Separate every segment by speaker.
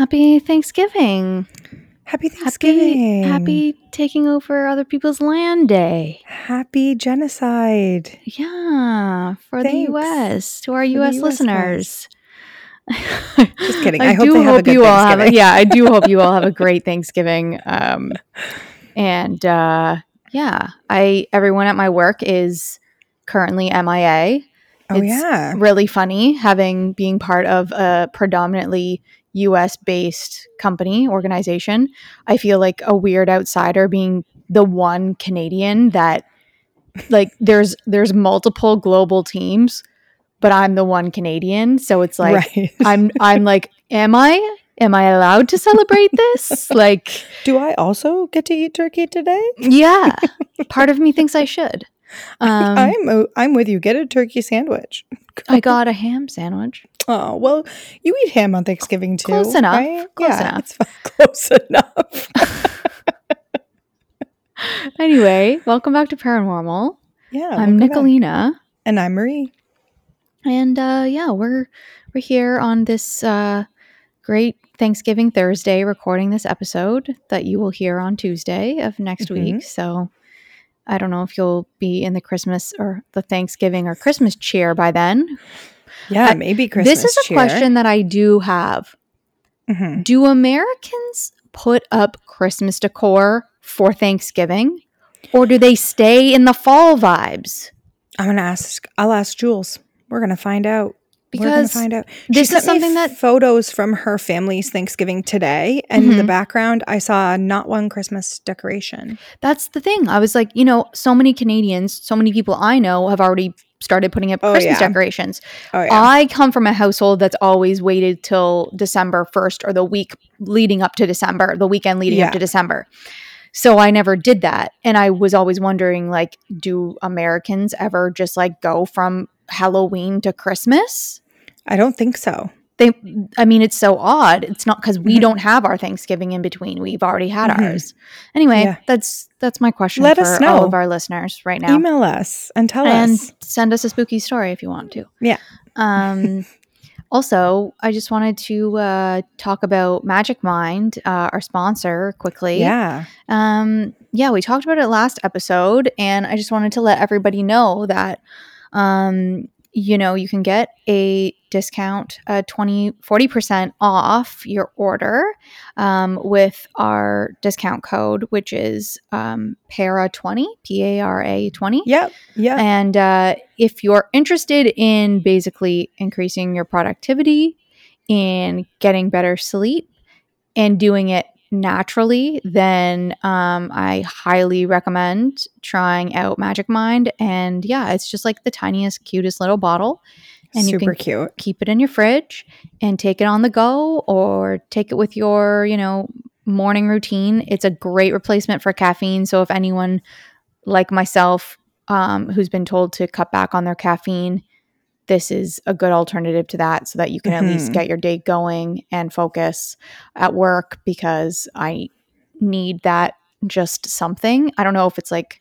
Speaker 1: Happy Thanksgiving.
Speaker 2: Happy Thanksgiving.
Speaker 1: Happy, happy taking over other people's land day.
Speaker 2: Happy genocide.
Speaker 1: Yeah, for
Speaker 2: Thanks.
Speaker 1: the US, to our US,
Speaker 2: US
Speaker 1: listeners.
Speaker 2: Just kidding. I hope
Speaker 1: do
Speaker 2: they have a
Speaker 1: hope you all have a, yeah, I do hope you all have a great Thanksgiving. Um, and uh, yeah, I everyone at my work is currently MIA.
Speaker 2: Oh,
Speaker 1: It's
Speaker 2: yeah.
Speaker 1: really funny having being part of a predominantly US based company organization. I feel like a weird outsider being the one Canadian that like there's there's multiple global teams, but I'm the one Canadian. So it's like
Speaker 2: right.
Speaker 1: I'm I'm like, am I? Am I allowed to celebrate this? like,
Speaker 2: Do I also get to eat turkey today?
Speaker 1: yeah. Part of me thinks I should. Um,
Speaker 2: I'm I'm with you. Get a turkey sandwich.
Speaker 1: I got a ham sandwich.
Speaker 2: Oh well, you eat ham on Thanksgiving too.
Speaker 1: Close enough.
Speaker 2: right?
Speaker 1: Close
Speaker 2: yeah,
Speaker 1: enough.
Speaker 2: Close enough.
Speaker 1: Anyway, welcome back to Paranormal.
Speaker 2: yeah.
Speaker 1: I'm
Speaker 2: welcome back.
Speaker 1: Nicolina.
Speaker 2: and I'm Marie.
Speaker 1: And uh, yeah, we're we're here on this uh, great Thanksgiving Thursday, recording this episode that you will hear on Tuesday of next
Speaker 2: Mhm.
Speaker 1: week. So I don't know if you'll be in the Christmas or the Thanksgiving or Christmas cheer by then.
Speaker 2: Yeah,
Speaker 1: I-
Speaker 2: maybe Christmas.
Speaker 1: this is a
Speaker 2: cheer.
Speaker 1: question that I do have.
Speaker 2: Mhm.
Speaker 1: Do Americans put up Christmas decor for Thanksgiving, or do they stay in the fall vibes?
Speaker 2: I'm gonna ask. I'll ask Jules. We're gonna find out.
Speaker 1: Because
Speaker 2: find out.
Speaker 1: this
Speaker 2: she
Speaker 1: is
Speaker 2: sent me
Speaker 1: something that-
Speaker 2: photos from her family's Thanksgiving today, and in the
Speaker 1: Mhm.
Speaker 2: background, I saw not one Christmas decoration.
Speaker 1: That's the thing. I was like, you know, so many Canadians, so many people I know have already started putting up
Speaker 2: Oh,
Speaker 1: Christmas
Speaker 2: yeah.
Speaker 1: decorations.
Speaker 2: Oh yeah,
Speaker 1: I come from a household that's always waited till December 1st or the week leading up to December, the weekend leading
Speaker 2: Yeah.
Speaker 1: up to December. So I never did that. And I was always wondering like do Americans ever just like go from Halloween to Christmas?
Speaker 2: I don't think so.
Speaker 1: They I mean it's so odd. It's not cuz we
Speaker 2: Mhm.
Speaker 1: don't have our Thanksgiving in between. We've already had
Speaker 2: Mhm.
Speaker 1: ours. Anyway,
Speaker 2: Yeah.
Speaker 1: that's that's my question
Speaker 2: Let
Speaker 1: for
Speaker 2: us
Speaker 1: all
Speaker 2: know.
Speaker 1: of our listeners right now
Speaker 2: Email us and tell
Speaker 1: and
Speaker 2: us.
Speaker 1: And send us a spooky story if you want to.
Speaker 2: Yeah.
Speaker 1: Um, also, I just wanted to uh, talk about Magic Mind, uh, our sponsor, quickly.
Speaker 2: Yeah,
Speaker 1: Um, yeah, we talked about it last episode, and I just wanted to let everybody know that, um, you know, you can get a discount, uh, 20, 40% off your order um, with our discount code, which is um, PARA20, P A R A 20.
Speaker 2: yep, Yeah.
Speaker 1: And uh, if you're interested in basically increasing your productivity, in getting better sleep, and doing it naturally, then um, I highly recommend trying out Magic Mind. And yeah, it's just like the tiniest, cutest little bottle. And you
Speaker 2: Super
Speaker 1: can
Speaker 2: cute.
Speaker 1: keep it in your fridge and take it on the go or take it with your, you know, morning routine. It's a great replacement for caffeine. So if anyone like myself um, who's been told to cut back on their caffeine, this is a good alternative to that so that you can at least
Speaker 2: Mhm.
Speaker 1: get your day going and focus at work because I need that just something. I don't know if it's like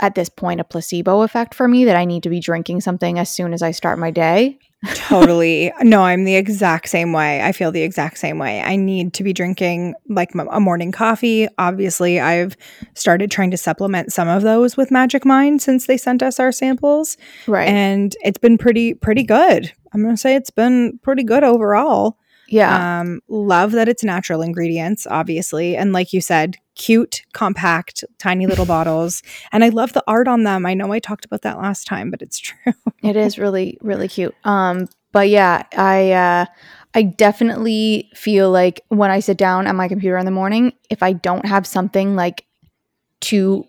Speaker 1: at this point a placebo effect for me that I need to be drinking something as soon as I start my day.
Speaker 2: Totally. No, I'm the exact same way. I feel the exact same way. I need to be drinking like a morning coffee. Obviously, I've started trying to supplement some of those with Magic Mind since they sent us our samples,
Speaker 1: Right.
Speaker 2: and it's been pretty pretty good. I'm going to say it's been pretty good overall.
Speaker 1: yeah.
Speaker 2: Um love that it's natural ingredients, obviously, and like you said, cute, compact, tiny little bottles, and I love the art on them. I know I talked about that last time, but it's true.
Speaker 1: It is really, really cute. Um, but yeah, I uh I definitely feel like when I sit down at my computer in the morning, if I don't have something like to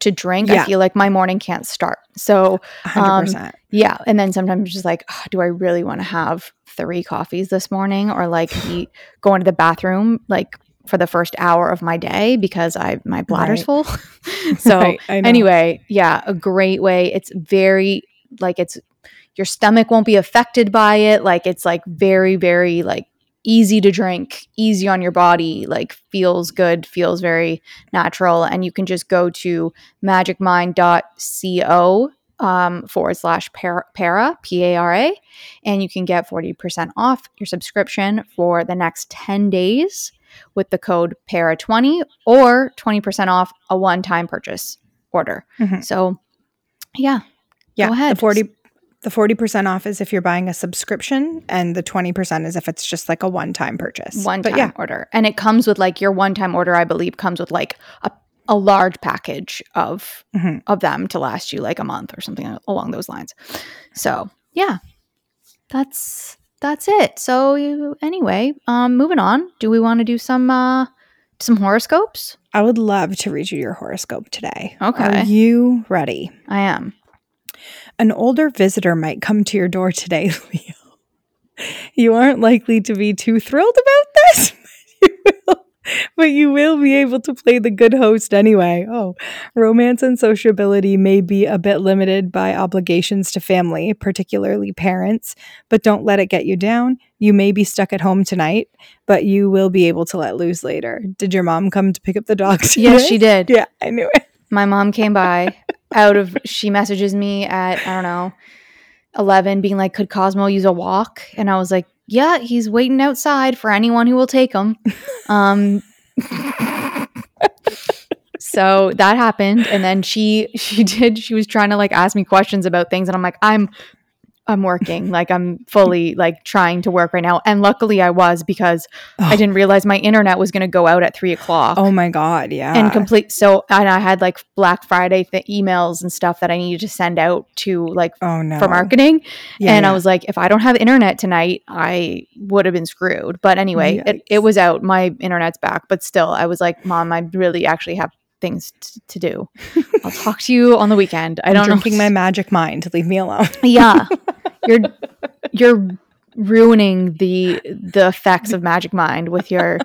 Speaker 1: to drink,
Speaker 2: Yeah.
Speaker 1: I feel like my morning can't start. So
Speaker 2: 100%.
Speaker 1: yeah, and then sometimes just like, "Ugh, do I really want to have three coffees this morning, or like be going to the bathroom like for the first hour of my day because I my bladder's
Speaker 2: Right.
Speaker 1: full. so
Speaker 2: Right,
Speaker 1: anyway, yeah, a great way. It's very like it's your stomach won't be affected by it. Like it's like very, very like easy to drink, easy on your body, like feels good, feels very natural. And you can just go to magicmind.co um, forward slash para, para, P A R A, and you can get 40% off your subscription for the next 10 days with the code PARA20 or 20% off a one time purchase order.
Speaker 2: Mhm.
Speaker 1: So, yeah,
Speaker 2: Yeah,
Speaker 1: Go ahead.
Speaker 2: the forty the forty percent off is if you're buying a subscription, and the twenty percent is if it's just like a one time purchase.
Speaker 1: One-time
Speaker 2: yeah,
Speaker 1: order. And it comes with like your one time order, I believe, comes with like a, a large package of
Speaker 2: Mhm.
Speaker 1: of them to last you like a month or something along those lines. So yeah, that's that's it. So you, anyway, um, moving on. Do we want to do some uh some horoscopes?
Speaker 2: I would love to read you your horoscope today.
Speaker 1: Okay.
Speaker 2: Are you ready?
Speaker 1: I am.
Speaker 2: An older visitor might come to your door today, Leo. You aren't likely to be too thrilled about this, but you will, but you will be able to play the good host anyway. Oh, romance and sociability may be a bit limited by obligations to family, particularly parents, but don't let it get you down. You may be stuck at home tonight, but you will be able to let loose later. Did your mom come to pick up the dogs?
Speaker 1: Yes, she did.
Speaker 2: Yeah, I knew it.
Speaker 1: My mom came by out of she messages me at I don't know 11 being like could Cosmo use a walk and I was like yeah he's waiting outside for anyone who will take him. Um so that happened and then she she did she was trying to like ask me questions about things and I'm like I'm I'm working like I'm fully like trying to work right now. And luckily I was because I
Speaker 2: Oh.
Speaker 1: didn't realize my internet was going to go out at three o'clock.
Speaker 2: Oh my god, yeah.
Speaker 1: and complete so and i had like black friday th- emails and stuff that i needed to send out to like
Speaker 2: oh no.
Speaker 1: for marketing.
Speaker 2: Yeah,
Speaker 1: and i was like if i don't have internet tonight i would have been screwed. But anyway it, it was out. My internet's back but still i was like mom i really actually have things t- to do i'll talk to you on the weekend i
Speaker 2: I'm
Speaker 1: don't
Speaker 2: drinking
Speaker 1: know
Speaker 2: my magic mind. Leave me alone.
Speaker 1: yeah you're you're ruining the the effects of magic mind with your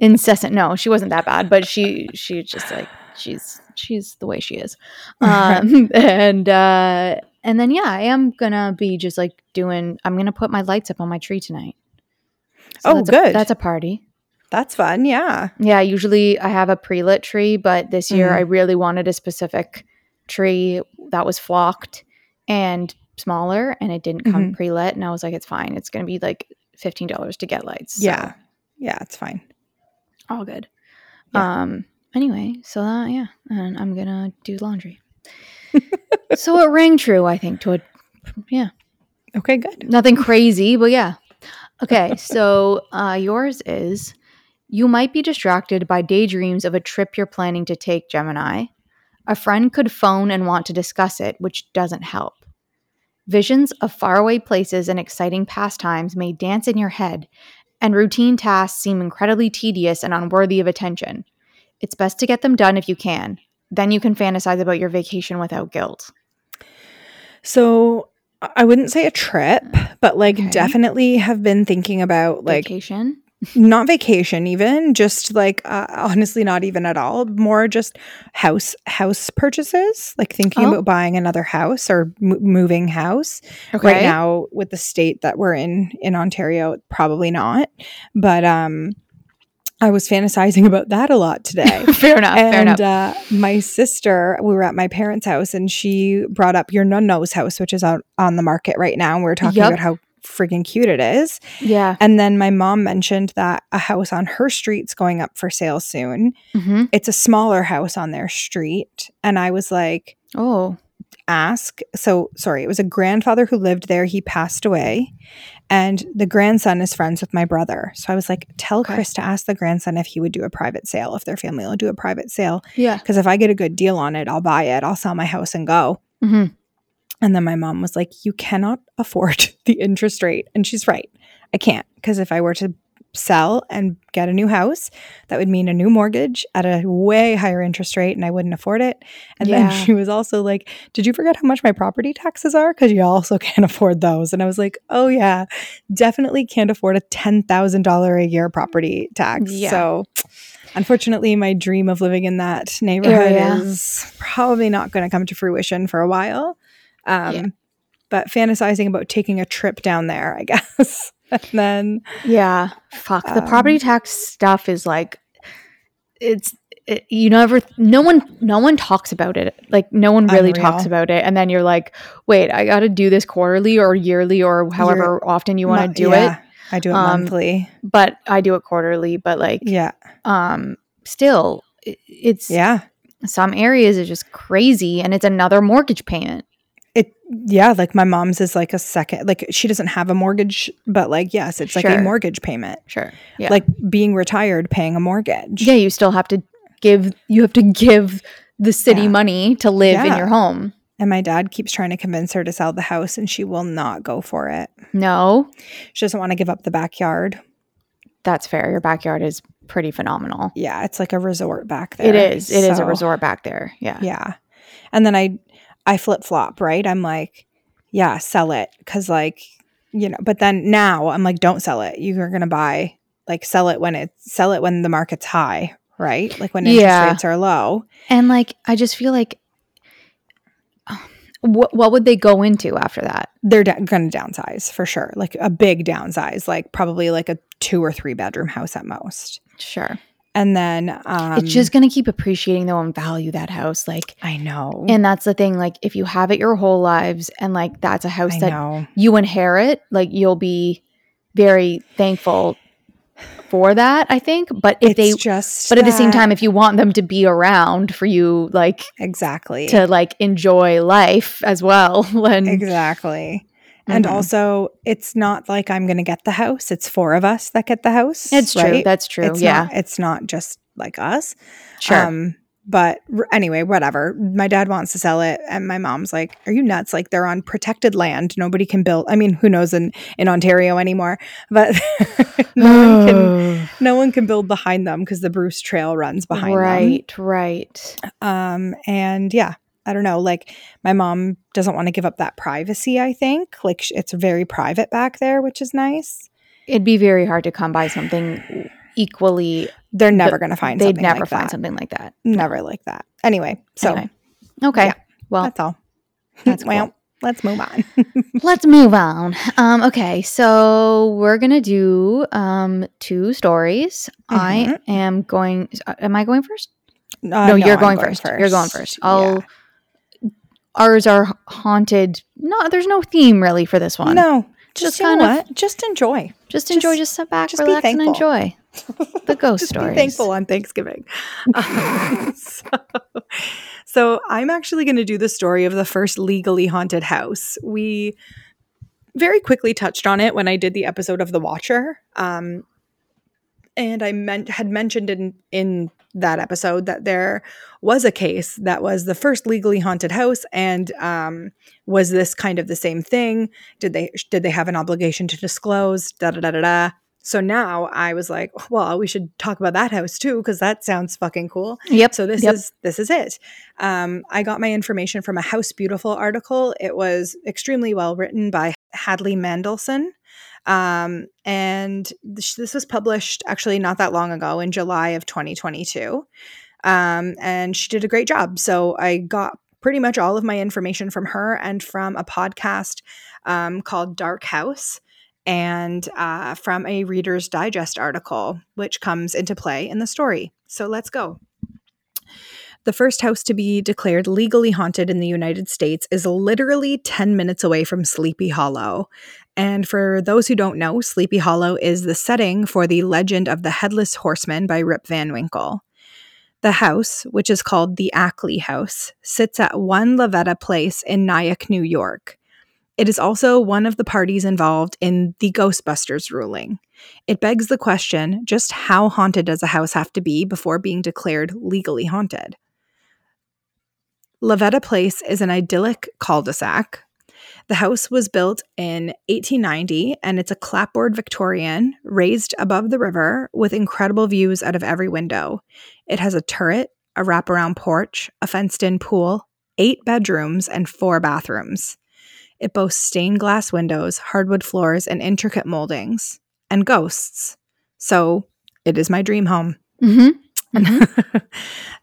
Speaker 1: incessant no she wasn't that bad but she she just like she's she's the way she is um and uh and then yeah i am gonna be just like doing i'm gonna put my lights up on my tree tonight
Speaker 2: Oh,
Speaker 1: that's a-
Speaker 2: good.
Speaker 1: that's a party
Speaker 2: That's fun. Yeah.
Speaker 1: yeah usually i have a pre-lit tree but this year
Speaker 2: Mm.
Speaker 1: i really wanted a specific tree that was flocked and smaller and it didn't come
Speaker 2: Mhm.
Speaker 1: pre-lit and i was like it's fine it's gonna be like $15 to get lights so
Speaker 2: Yeah. Yeah. It's fine.
Speaker 1: all good
Speaker 2: Yeah.
Speaker 1: um anyway so that yeah and i'm gonna do laundry so it rang true i think to a yeah
Speaker 2: Okay. Good.
Speaker 1: nothing crazy but yeah okay so uh yours is you might be distracted by daydreams of a trip you're planning to take gemini. A friend could phone and want to discuss it which doesn't help. Visions of faraway places and exciting pastimes may dance in your head and routine tasks seem incredibly tedious and unworthy of attention. It's best to get them done if you can. Then you can fantasize about your vacation without guilt.
Speaker 2: So I wouldn't say a trip, but like
Speaker 1: Okay.
Speaker 2: definitely have been thinking about like
Speaker 1: vacation
Speaker 2: not vacation even just like uh, honestly not even at all more just house house purchases like thinking
Speaker 1: Oh.
Speaker 2: about buying another house or m- moving house okay. right now with the state that we're in in Ontario probably not but um I was fantasizing about that a lot today
Speaker 1: fair enough fair enough
Speaker 2: and uh, my sister, we were at my parents' house, and she brought up your nunno's house, which is out on the market right now. And we were talking
Speaker 1: Yup.
Speaker 2: about how freaking cute it is.
Speaker 1: yeah
Speaker 2: And then my mom mentioned that a house on her street's going up for sale soon.
Speaker 1: hmm
Speaker 2: It's a smaller house on their street, and I was like,
Speaker 1: oh
Speaker 2: ask. So sorry, it was a grandfather who lived there. He passed away, and the grandson is friends with my brother. So I was like, tell
Speaker 1: Okay.
Speaker 2: Chris to ask the grandson if he would do a private sale, if their family will do a private sale.
Speaker 1: yeah
Speaker 2: Because if I get a good deal on it, I'll buy it. I'll sell my house and go.
Speaker 1: hmm
Speaker 2: And then my mom was like, You cannot afford the interest rate. And she's right. I can't. Because if I were to sell and get a new house, that would mean a new mortgage at a way higher interest rate and I wouldn't afford it. And
Speaker 1: Yeah.
Speaker 2: then she was also like, Did you forget how much my property taxes are? Because you also can't afford those. And I was like, Oh, yeah, definitely can't afford a $10,000 a year property tax.
Speaker 1: Yeah.
Speaker 2: So unfortunately, my dream of living in that neighborhood is probably not going to come to fruition for a while. Um,
Speaker 1: Yeah.
Speaker 2: But fantasizing about taking a trip down there, I guess. and then
Speaker 1: Yeah. Fuck. The
Speaker 2: Um,
Speaker 1: property tax stuff is like it's it- you never no one no one talks about it like no one really talks about it and then you're like wait i gotta do this quarterly or yearly or however often you want to do
Speaker 2: yeah,
Speaker 1: it
Speaker 2: I do it
Speaker 1: Um,
Speaker 2: monthly.
Speaker 1: but i do it quarterly but like
Speaker 2: Yeah.
Speaker 1: um still i- it's
Speaker 2: Yeah.
Speaker 1: some areas is just crazy and it's another mortgage payment
Speaker 2: It yeah, like my mom's is like a second like she doesn't have a mortgage, but like yes, it's like a mortgage payment.
Speaker 1: sure yeah
Speaker 2: Like being retired paying a mortgage.
Speaker 1: yeah you still have to give you have to give the city
Speaker 2: Yeah.
Speaker 1: money to live in your home
Speaker 2: And my dad keeps trying to convince her to sell the house and she will not go for it.
Speaker 1: no
Speaker 2: She doesn't want to give up the backyard.
Speaker 1: that's fair your backyard is pretty phenomenal
Speaker 2: Yeah, it's like a resort back there.
Speaker 1: it is it is a resort back there yeah
Speaker 2: Yeah. And then I I flip flop, right? I'm like, yeah, sell it cuz like, you know, but then now I'm like don't sell it. You're going to buy like sell it when it sell it when the market's high, right? Like when interest
Speaker 1: Yeah.
Speaker 2: rates are low.
Speaker 1: And like, I just feel like, what what would they go into after that?
Speaker 2: They're da- going to downsize for sure. Like a big downsize, like probably like a 2 or 3 bedroom house at most.
Speaker 1: Sure,
Speaker 2: And then um
Speaker 1: it's just gonna keep appreciating though and value that house. Like,
Speaker 2: I know.
Speaker 1: and that's the thing. Like, if you have it your whole lives, and like that's a house
Speaker 2: I
Speaker 1: that
Speaker 2: know.
Speaker 1: you inherit, like you'll be very thankful for that. I think, but if
Speaker 2: It's
Speaker 1: they,
Speaker 2: just
Speaker 1: but at the same time, if you want them to be around for you, like
Speaker 2: exactly.
Speaker 1: to like enjoy life as well, then
Speaker 2: Exactly. And
Speaker 1: Mhm.
Speaker 2: also, it's not like I'm going to get the house. It's four of us that get the house.
Speaker 1: it's true.
Speaker 2: right?
Speaker 1: That's true.
Speaker 2: It's
Speaker 1: yeah,
Speaker 2: Not, it's not just like us.
Speaker 1: sure.
Speaker 2: Um, but r- anyway, whatever. My dad wants to sell it, and my mom's like, "Are you nuts? Like they're on protected land. Nobody can build. I mean, who knows in in Ontario anymore? But no one can no one can build behind them because the Bruce Trail runs behind them.
Speaker 1: right, right.
Speaker 2: Um, and yeah, I don't know. Like my mom doesn't want to give up that privacy. I think like it's very private back there, which is nice.
Speaker 1: It'd be very hard to come by something equally.
Speaker 2: They're never going to find.
Speaker 1: They'd never
Speaker 2: like
Speaker 1: find
Speaker 2: that.
Speaker 1: something like that.
Speaker 2: Never like that. Anyway, so
Speaker 1: Anyway. Okay.
Speaker 2: Yeah.
Speaker 1: Well,
Speaker 2: that's all.
Speaker 1: that's cool.
Speaker 2: well. Let's move on.
Speaker 1: let's move on. Um, okay, so we're gonna do um two stories. I am going. uh, Am I going first?
Speaker 2: Uh,
Speaker 1: no, you're
Speaker 2: I'm
Speaker 1: going, first. You're going first. I'll. Ours are haunted. No, there's no theme really for this one.
Speaker 2: No,
Speaker 1: Just
Speaker 2: just,
Speaker 1: kind of-
Speaker 2: what? Just enjoy.
Speaker 1: just enjoy.
Speaker 2: just-
Speaker 1: Just sit back,
Speaker 2: just
Speaker 1: relax, and enjoy the ghost
Speaker 2: just
Speaker 1: stories.
Speaker 2: be thankful on Thanksgiving. Um, so, so I'm actually going to do the story of the first legally haunted house. We very quickly touched on it when I did the episode of The Watcher. Um, and I meant had mentioned in in that episode that there was a case that was the first legally haunted house, and um, was this kind of the same thing? Did they did they have an obligation to disclose? Da da da da da. So now I was like, well, we should talk about that house too because that sounds fucking cool.
Speaker 1: Yep.
Speaker 2: So this
Speaker 1: Yep.
Speaker 2: is this is it. Um, I got my information from a House Beautiful article. It was extremely well written by Hadley Mendelsohn. Um, and this, this was published actually not that long ago in July of 2022. Um, and she did a great job. So I got pretty much all of my information from her and from a podcast um, called Dark House and uh, from a Reader's Digest article, which comes into play in the story. So let's go. The first house to be declared legally haunted in the United States is literally 10 minutes away from Sleepy Hollow. And for those who don't know, Sleepy Hollow is the setting for the legend of the Headless Horseman by Rip Van Winkle. The house, which is called the Ackley House, sits at 1 LaVeta Place in Nyack, New York. It is also one of the parties involved in the Ghostbusters ruling. It begs the question just how haunted does a house have to be before being declared legally haunted? LaVeta Place is an idyllic cul de sac. The house was built in 1890 and it's a clapboard Victorian raised above the river with incredible views out of every window. It has a turret, a wraparound porch, a fenced in pool, eight bedrooms, and four bathrooms. It boasts stained glass windows, hardwood floors, and intricate moldings, and ghosts. So it is my dream home.
Speaker 1: Mm-hmm. Mm-hmm.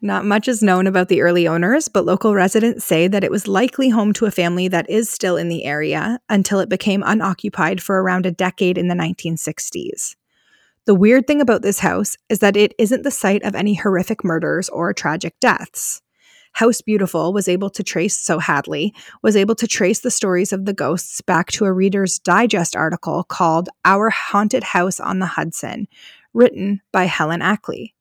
Speaker 2: Not much is known about the early owners, but local residents say that it was likely home to a family that is still in the area until it became unoccupied for around a decade in the 1960s. The weird thing about this house is that it isn't the site of any horrific murders or tragic deaths. House Beautiful was able to trace, so Hadley was able to trace the stories of the ghosts back to a Reader's Digest article called Our Haunted House on the Hudson, written by Helen Ackley.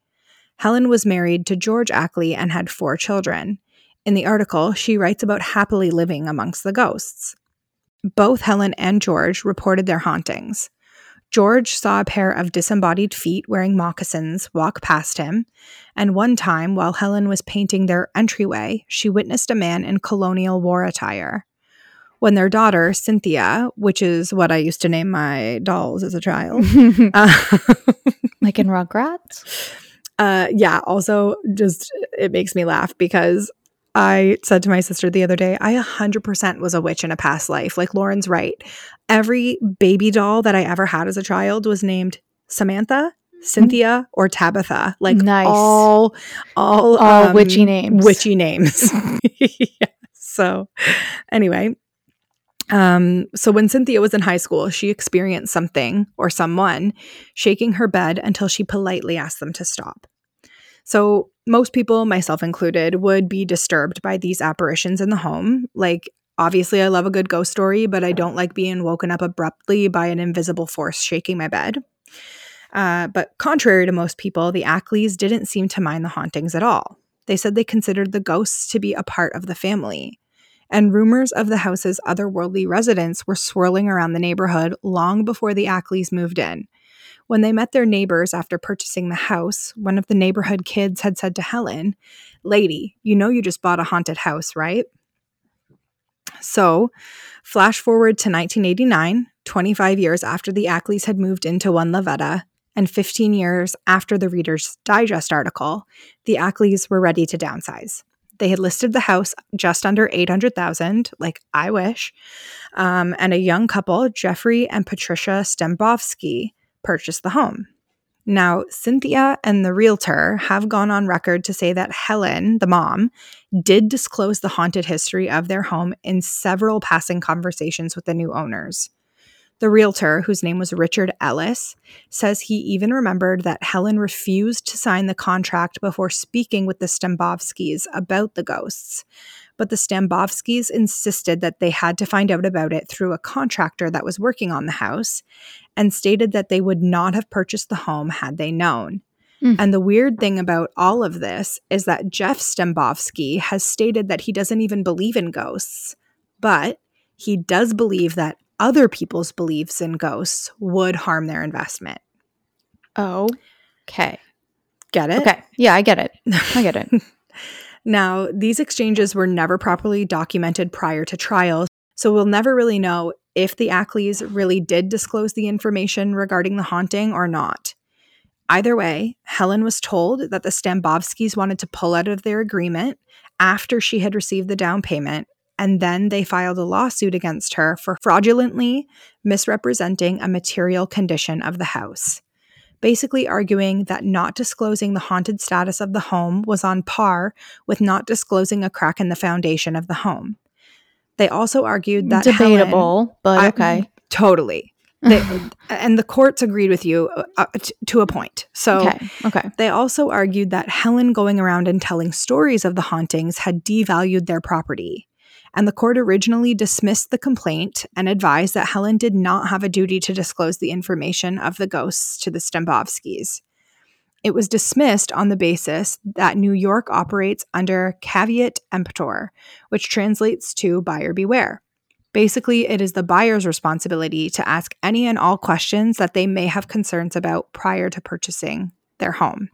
Speaker 2: Helen was married to George Ackley and had four children. In the article, she writes about happily living amongst the ghosts. Both Helen and George reported their hauntings. George saw a pair of disembodied feet wearing moccasins walk past him, and one time, while Helen was painting their entryway, she witnessed a man in colonial war attire. When their daughter, Cynthia, which is what I used to name my dolls as a child, uh,
Speaker 1: like in Rugrats?
Speaker 2: Uh, yeah, also just it makes me laugh because I said to my sister the other day, I 100% was a witch in a past life. Like Lauren's right. Every baby doll that I ever had as a child was named Samantha, Cynthia, or Tabitha. Like
Speaker 1: Nice.
Speaker 2: all, all,
Speaker 1: All
Speaker 2: um,
Speaker 1: witchy names.
Speaker 2: Witchy names. yeah. So, anyway, um, so when Cynthia was in high school, she experienced something or someone shaking her bed until she politely asked them to stop. So, most people, myself included, would be disturbed by these apparitions in the home. Like, obviously, I love a good ghost story, but I don't like being woken up abruptly by an invisible force shaking my bed. Uh, but contrary to most people, the Ackleys didn't seem to mind the hauntings at all. They said they considered the ghosts to be a part of the family. And rumors of the house's otherworldly residents were swirling around the neighborhood long before the Ackleys moved in. When they met their neighbors after purchasing the house, one of the neighborhood kids had said to Helen, Lady, you know you just bought a haunted house, right? So, flash forward to 1989, 25 years after the Ackleys had moved into One LaVeta, and 15 years after the Reader's Digest article, the Ackleys were ready to downsize. They had listed the house just under 800,000, like I wish. Um, and a young couple, Jeffrey and Patricia Stambovsky, purchased the home. Now, Cynthia and the realtor have gone on record to say that Helen, the mom, did disclose the haunted history of their home in several passing conversations with the new owners. The realtor, whose name was Richard Ellis, says he even remembered that Helen refused to sign the contract before speaking with the Stambovskys about the ghosts. But the Stambovskys insisted that they had to find out about it through a contractor that was working on the house and stated that they would not have purchased the home had they known.
Speaker 1: Mm.
Speaker 2: And the weird thing about all of this is that Jeff Stambovsky has stated that he doesn't even believe in ghosts, but he does believe that other people's beliefs in ghosts would harm their investment.
Speaker 1: Oh. Okay.
Speaker 2: Get it?
Speaker 1: Okay. Yeah, I get it. I get it.
Speaker 2: Now, these exchanges were never properly documented prior to trial, so we'll never really know if the Ackleys really did disclose the information regarding the haunting or not. Either way, Helen was told that the Stambovskys wanted to pull out of their agreement after she had received the down payment, and then they filed a lawsuit against her for fraudulently misrepresenting a material condition of the house basically arguing that not disclosing the haunted status of the home was on par with not disclosing a crack in the foundation of the home. They also argued that Helen-
Speaker 1: Debatable, but
Speaker 2: I-
Speaker 1: okay.
Speaker 2: totally. They, and the courts agreed with you uh, t- to a point. So
Speaker 1: okay. Okay.
Speaker 2: they also argued that Helen going around and telling stories of the hauntings had devalued their property. And the court originally dismissed the complaint and advised that Helen did not have a duty to disclose the information of the ghosts to the Stambovskys. It was dismissed on the basis that New York operates under caveat emptor, which translates to buyer beware. Basically, it is the buyer's responsibility to ask any and all questions that they may have concerns about prior to purchasing their home.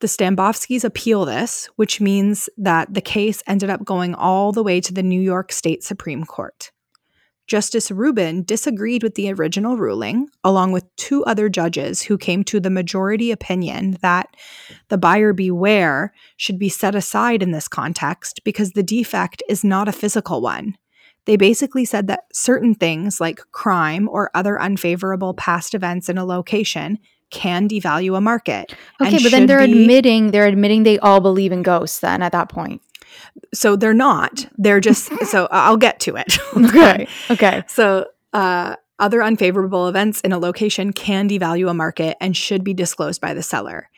Speaker 2: The Stambovskys appeal this, which means that the case ended up going all the way to the New York State Supreme Court. Justice Rubin disagreed with the original ruling, along with two other judges who came to the majority opinion that the buyer beware should be set aside in this context because the defect is not a physical one. They basically said that certain things like crime or other unfavorable past events in a location can devalue a market.
Speaker 1: Okay, but then they're
Speaker 2: be-
Speaker 1: admitting they're admitting they all believe in ghosts then at that point.
Speaker 2: so they're not. They're just so I'll get to it.
Speaker 1: Okay. Okay.
Speaker 2: So uh Other unfavorable events in a location can devalue a market and should be disclosed by the seller.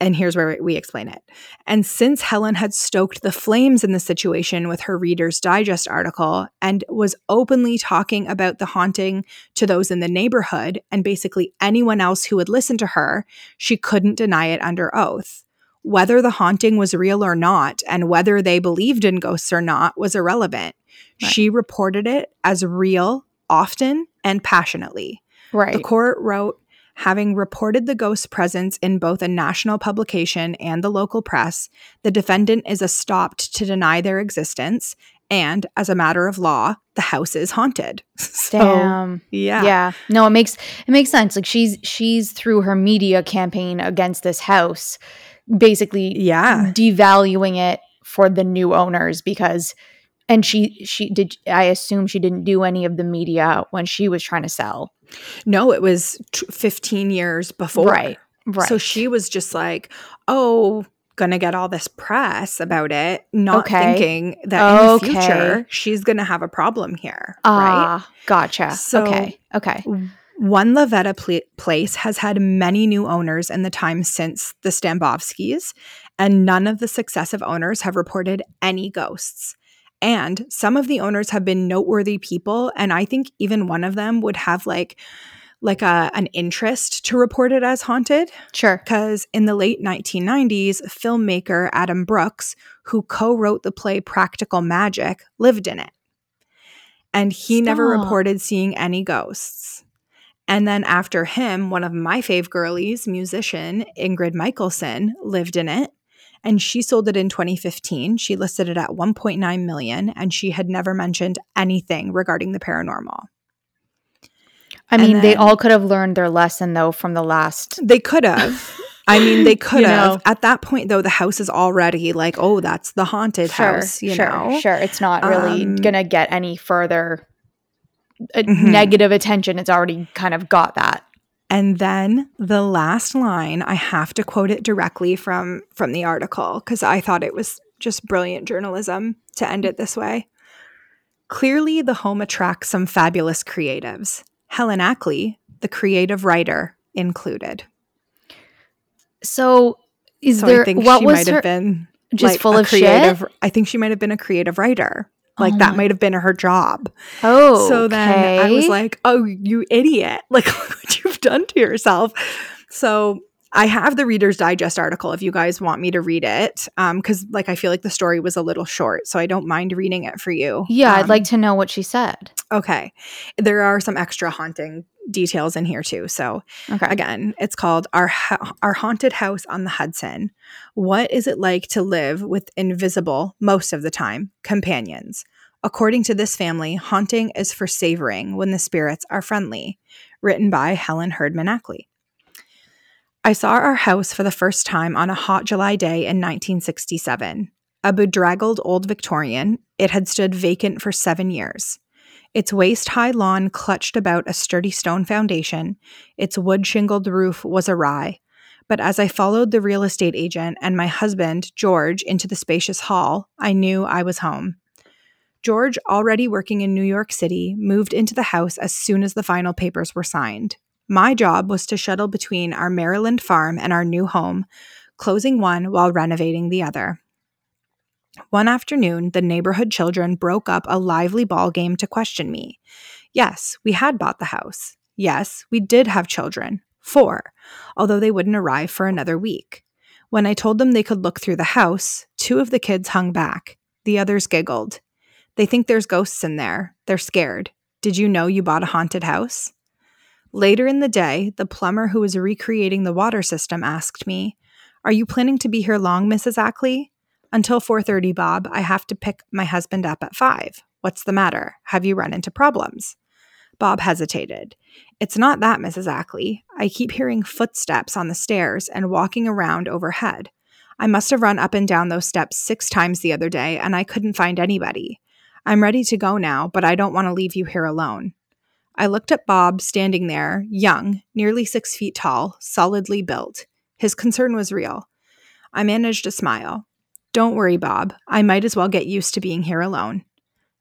Speaker 2: And here's where we explain it. And since Helen had stoked the flames in the situation with her Reader's Digest article and was openly talking about the haunting to those in the neighborhood and basically anyone else who would listen to her, she couldn't deny it under oath. Whether the haunting was real or not, and whether they believed in ghosts or not, was irrelevant. Right. She reported it as real, often, and passionately.
Speaker 1: Right.
Speaker 2: The court wrote Having reported the ghost's presence in both a national publication and the local press, the defendant is estopped to deny their existence. And as a matter of law, the house is haunted.
Speaker 1: so, Damn.
Speaker 2: Yeah.
Speaker 1: Yeah. No, it makes it makes sense. Like she's she's through her media campaign against this house, basically
Speaker 2: yeah.
Speaker 1: devaluing it for the new owners because and she she did i assume she didn't do any of the media when she was trying to sell.
Speaker 2: No it was t- 15 years before.
Speaker 1: Right right.
Speaker 2: so she was just like oh gonna get all this press about it not okay. thinking that in the future she's gonna have a problem here uh, right?
Speaker 1: gotcha. So okay okay.
Speaker 2: one LaVeta pl- place has had many new owners in the time since the Stambovskys, and none of the successive owners have reported any ghosts. And some of the owners have been noteworthy people. And I think even one of them would have like, like a an interest to report it as haunted.
Speaker 1: Sure.
Speaker 2: Because in the late 1990s, filmmaker Adam Brooks, who co-wrote the play Practical Magic, lived in it. And he Stop. never reported seeing any ghosts. And then after him, one of my fave girlies, musician Ingrid Michaelson, lived in it and she sold it in 2015. She listed it at 1.9 million and she had never mentioned anything regarding the paranormal.
Speaker 1: I mean, then, they all could have learned their lesson though from the last
Speaker 2: They could have. I mean, they could have. Know. At that point though, the house is already like, "Oh, that's the haunted sure, house," you
Speaker 1: sure,
Speaker 2: know.
Speaker 1: Sure, it's not really um, going to get any further uh, mm-hmm. negative attention. It's already kind of got that.
Speaker 2: And then the last line, I have to quote it directly from from the article because I thought it was just brilliant journalism to end it this way. Clearly, the home attracts some fabulous creatives. Helen Ackley, the creative writer, included.
Speaker 1: So, is so there? I think what
Speaker 2: she
Speaker 1: was
Speaker 2: might
Speaker 1: her,
Speaker 2: have been
Speaker 1: just
Speaker 2: like
Speaker 1: full of
Speaker 2: creative.
Speaker 1: shit?
Speaker 2: I think she might have been a creative writer. Like oh that might have been her job.
Speaker 1: Oh,
Speaker 2: so then I was like, "Oh, you idiot! Like what you've done to yourself." So I have the Reader's Digest article if you guys want me to read it, because um, like I feel like the story was a little short, so I don't mind reading it for you.
Speaker 1: Yeah,
Speaker 2: um,
Speaker 1: I'd like to know what she said.
Speaker 2: Okay, there are some extra haunting details in here too. So okay. again, it's called our ha- our haunted house on the Hudson. What is it like to live with invisible most of the time companions? According to this family, haunting is for savoring when the spirits are friendly. Written by Helen Herdman Ackley. I saw our house for the first time on a hot July day in 1967. A bedraggled old Victorian, it had stood vacant for seven years. Its waist high lawn clutched about a sturdy stone foundation. Its wood shingled roof was awry. But as I followed the real estate agent and my husband, George, into the spacious hall, I knew I was home. George, already working in New York City, moved into the house as soon as the final papers were signed. My job was to shuttle between our Maryland farm and our new home, closing one while renovating the other. One afternoon, the neighborhood children broke up a lively ball game to question me. Yes, we had bought the house. Yes, we did have children. Four, although they wouldn't arrive for another week. When I told them they could look through the house, two of the kids hung back. The others giggled. They think there's ghosts in there. They're scared. Did you know you bought a haunted house? Later in the day, the plumber who was recreating the water system asked me, Are you planning to be here long, Mrs. Ackley? Until 4:30, Bob. I have to pick my husband up at 5. What's the matter? Have you run into problems? Bob hesitated. It's not that, Mrs. Ackley. I keep hearing footsteps on the stairs and walking around overhead. I must have run up and down those steps six times the other day, and I couldn't find anybody. I'm ready to go now, but I don't want to leave you here alone. I looked at Bob standing there, young, nearly six feet tall, solidly built. His concern was real. I managed a smile. Don't worry, Bob. I might as well get used to being here alone.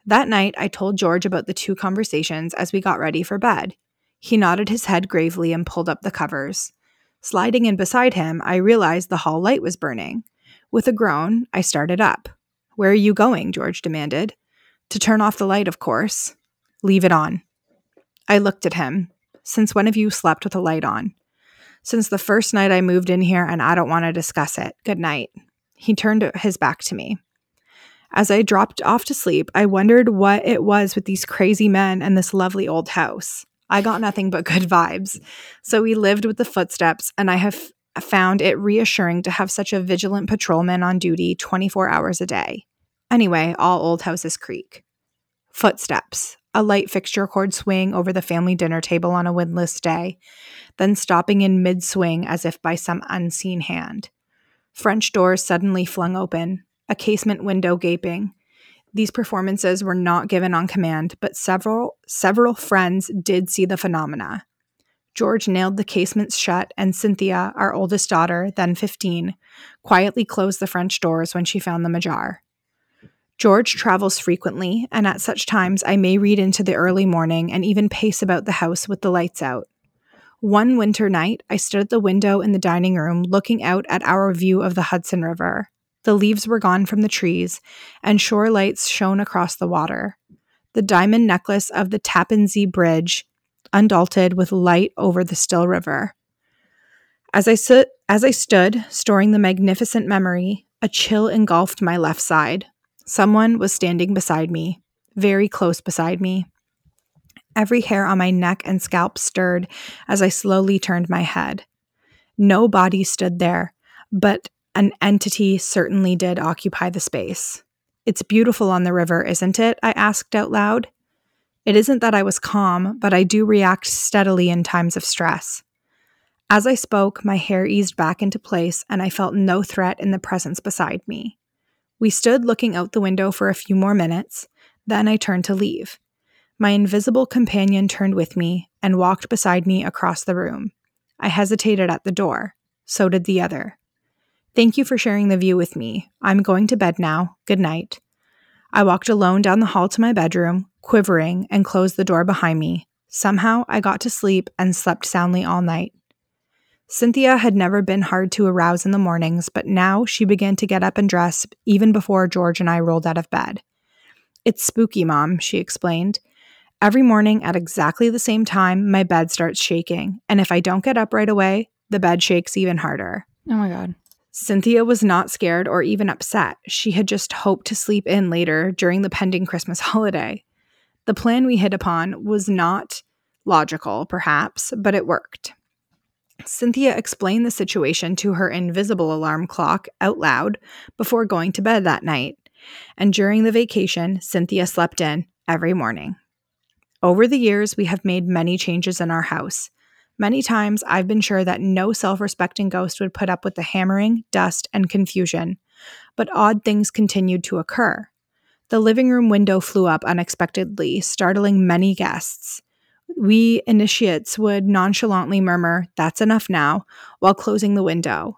Speaker 2: That night, I told George about the two conversations as we got ready for bed. He nodded his head gravely and pulled up the covers. Sliding in beside him, I realized the hall light was burning. With a groan, I started up. Where are you going? George demanded. To turn off the light, of course. Leave it on. I looked at him. Since when have you slept with a light on? Since the first night I moved in here, and I don't want to discuss it. Good night. He turned his back to me. As I dropped off to sleep, I wondered what it was with these crazy men and this lovely old house. I got nothing but good vibes. So we lived with the footsteps, and I have found it reassuring to have such a vigilant patrolman on duty 24 hours a day. Anyway, all old houses creak. Footsteps, a light fixture cord swing over the family dinner table on a windless day, then stopping in mid swing as if by some unseen hand. French doors suddenly flung open, a casement window gaping. These performances were not given on command, but several several friends did see the phenomena. George nailed the casements shut, and Cynthia, our oldest daughter, then 15, quietly closed the French doors when she found them ajar. George travels frequently, and at such times I may read into the early morning and even pace about the house with the lights out. One winter night, I stood at the window in the dining room looking out at our view of the Hudson River. The leaves were gone from the trees, and shore lights shone across the water. The diamond necklace of the Tappan Zee Bridge undaunted with light over the still river. As I, as I stood, storing the magnificent memory, a chill engulfed my left side. Someone was standing beside me, very close beside me. Every hair on my neck and scalp stirred as I slowly turned my head. No body stood there, but an entity certainly did occupy the space. It's beautiful on the river, isn't it? I asked out loud. It isn't that I was calm, but I do react steadily in times of stress. As I spoke, my hair eased back into place and I felt no threat in the presence beside me. We stood looking out the window for a few more minutes, then I turned to leave. My invisible companion turned with me and walked beside me across the room. I hesitated at the door. So did the other. Thank you for sharing the view with me. I'm going to bed now. Good night. I walked alone down the hall to my bedroom, quivering, and closed the door behind me. Somehow I got to sleep and slept soundly all night. Cynthia had never been hard to arouse in the mornings, but now she began to get up and dress even before George and I rolled out of bed. It's spooky, Mom, she explained. Every morning at exactly the same time, my bed starts shaking, and if I don't get up right away, the bed shakes even harder.
Speaker 1: Oh my God.
Speaker 2: Cynthia was not scared or even upset. She had just hoped to sleep in later during the pending Christmas holiday. The plan we hit upon was not logical, perhaps, but it worked. Cynthia explained the situation to her invisible alarm clock out loud before going to bed that night. And during the vacation, Cynthia slept in every morning. Over the years, we have made many changes in our house. Many times I've been sure that no self respecting ghost would put up with the hammering, dust, and confusion, but odd things continued to occur. The living room window flew up unexpectedly, startling many guests. We initiates would nonchalantly murmur, That's enough now, while closing the window.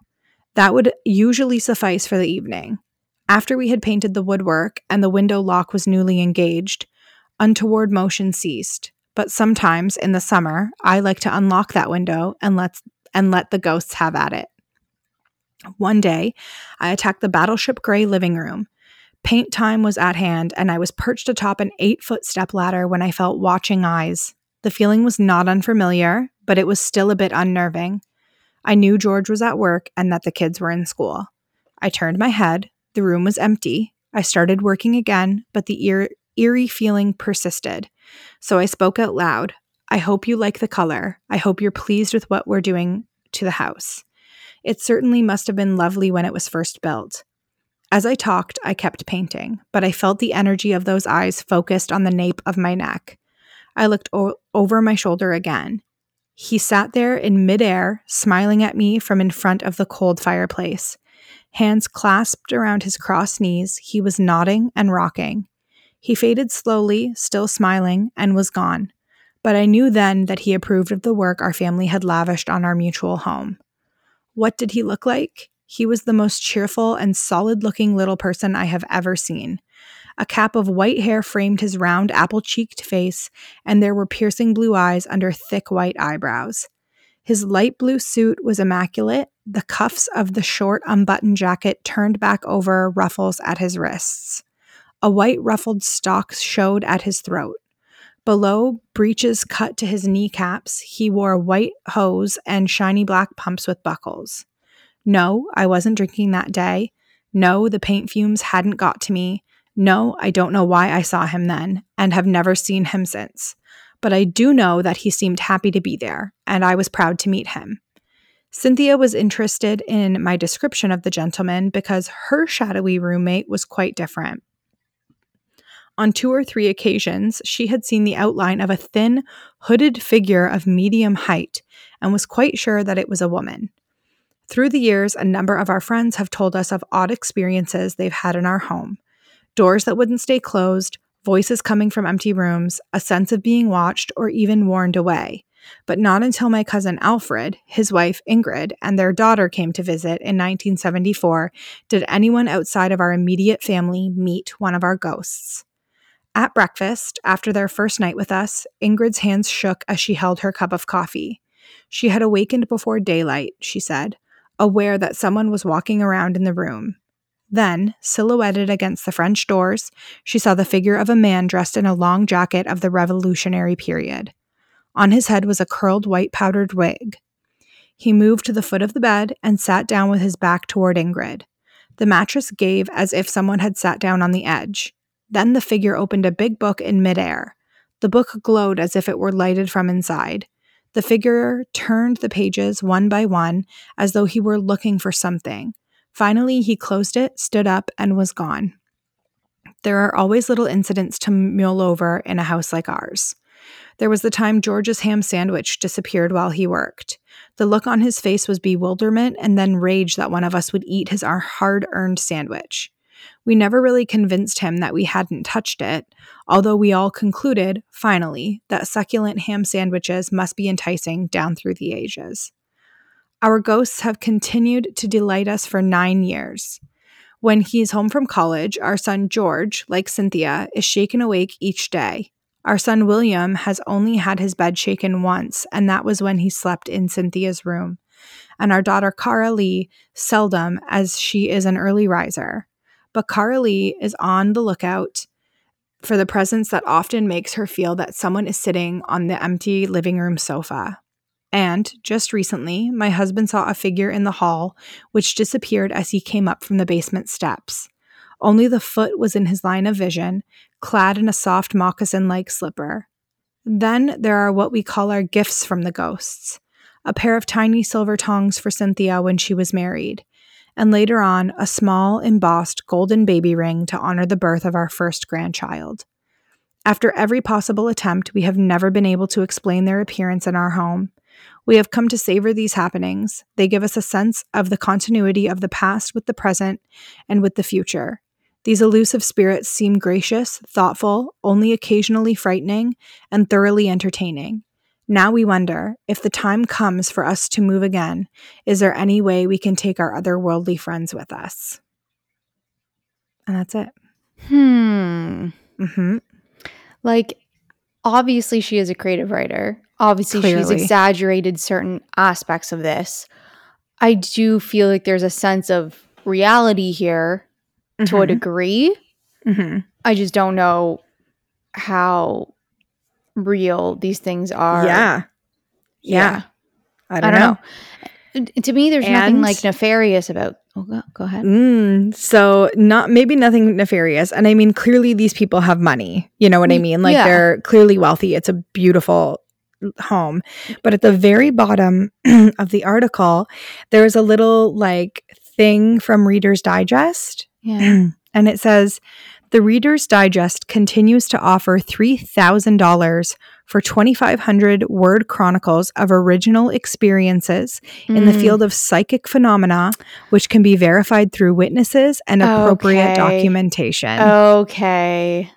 Speaker 2: That would usually suffice for the evening. After we had painted the woodwork and the window lock was newly engaged, untoward motion ceased. But sometimes in the summer, I like to unlock that window and let and let the ghosts have at it. One day, I attacked the Battleship Gray living room. Paint time was at hand, and I was perched atop an eight foot step ladder when I felt watching eyes. The feeling was not unfamiliar, but it was still a bit unnerving. I knew George was at work and that the kids were in school. I turned my head. The room was empty. I started working again, but the eer- eerie feeling persisted. So I spoke out loud. I hope you like the color. I hope you're pleased with what we're doing to the house. It certainly must have been lovely when it was first built. As I talked, I kept painting, but I felt the energy of those eyes focused on the nape of my neck. I looked o- over my shoulder again. He sat there in midair, smiling at me from in front of the cold fireplace. Hands clasped around his crossed knees, he was nodding and rocking. He faded slowly, still smiling, and was gone. But I knew then that he approved of the work our family had lavished on our mutual home. What did he look like? He was the most cheerful and solid looking little person I have ever seen. A cap of white hair framed his round, apple cheeked face, and there were piercing blue eyes under thick white eyebrows. His light blue suit was immaculate, the cuffs of the short, unbuttoned jacket turned back over ruffles at his wrists. A white ruffled stock showed at his throat. Below, breeches cut to his kneecaps, he wore white hose and shiny black pumps with buckles. No, I wasn't drinking that day. No, the paint fumes hadn't got to me. No, I don't know why I saw him then and have never seen him since. But I do know that he seemed happy to be there, and I was proud to meet him. Cynthia was interested in my description of the gentleman because her shadowy roommate was quite different. On two or three occasions, she had seen the outline of a thin, hooded figure of medium height and was quite sure that it was a woman. Through the years, a number of our friends have told us of odd experiences they've had in our home doors that wouldn't stay closed, voices coming from empty rooms, a sense of being watched or even warned away. But not until my cousin Alfred, his wife Ingrid, and their daughter came to visit in 1974 did anyone outside of our immediate family meet one of our ghosts. At breakfast, after their first night with us, Ingrid's hands shook as she held her cup of coffee. She had awakened before daylight, she said, aware that someone was walking around in the room. Then, silhouetted against the French doors, she saw the figure of a man dressed in a long jacket of the Revolutionary period. On his head was a curled white powdered wig. He moved to the foot of the bed and sat down with his back toward Ingrid. The mattress gave as if someone had sat down on the edge. Then the figure opened a big book in midair. The book glowed as if it were lighted from inside. The figure turned the pages one by one as though he were looking for something. Finally, he closed it, stood up, and was gone. There are always little incidents to mull over in a house like ours. There was the time George's ham sandwich disappeared while he worked. The look on his face was bewilderment and then rage that one of us would eat his hard earned sandwich. We never really convinced him that we hadn't touched it, although we all concluded, finally, that succulent ham sandwiches must be enticing down through the ages. Our ghosts have continued to delight us for nine years. When he's home from college, our son George, like Cynthia, is shaken awake each day. Our son William has only had his bed shaken once, and that was when he slept in Cynthia's room. And our daughter Cara Lee, seldom, as she is an early riser. But Cara Lee is on the lookout for the presence that often makes her feel that someone is sitting on the empty living room sofa. And just recently, my husband saw a figure in the hall which disappeared as he came up from the basement steps. Only the foot was in his line of vision, clad in a soft moccasin like slipper. Then there are what we call our gifts from the ghosts a pair of tiny silver tongs for Cynthia when she was married, and later on, a small embossed golden baby ring to honor the birth of our first grandchild. After every possible attempt, we have never been able to explain their appearance in our home. We have come to savor these happenings. They give us a sense of the continuity of the past with the present and with the future. These elusive spirits seem gracious, thoughtful, only occasionally frightening, and thoroughly entertaining. Now we wonder if the time comes for us to move again, is there any way we can take our otherworldly friends with us? And that's it.
Speaker 1: Hmm.
Speaker 2: Mm-hmm.
Speaker 1: Like, obviously, she is a creative writer. Obviously, she's exaggerated certain aspects of this. I do feel like there's a sense of reality here to a degree.
Speaker 2: Mm-hmm.
Speaker 1: I just don't know how real these things are.
Speaker 2: Yeah. Yeah. I
Speaker 1: I
Speaker 2: don't,
Speaker 1: don't,
Speaker 2: know.
Speaker 1: know. To me, there's nothing like nefarious about. Oh, go, go ahead.
Speaker 2: Mm, so not maybe nothing nefarious. And I mean clearly these people have money. You know what I mean? Like
Speaker 1: yeah.
Speaker 2: they're clearly wealthy. It's a beautiful home. But at the very bottom of the article, there's a little like thing from Reader's Digest
Speaker 1: Yeah.
Speaker 2: and it says the Reader's Digest continues to offer $3,000 for 2,500 word chronicles of original experiences in the
Speaker 1: Mm.
Speaker 2: field of psychic phenomena, which can be verified through witnesses and appropriate
Speaker 1: Okay.
Speaker 2: documentation.
Speaker 1: Okay.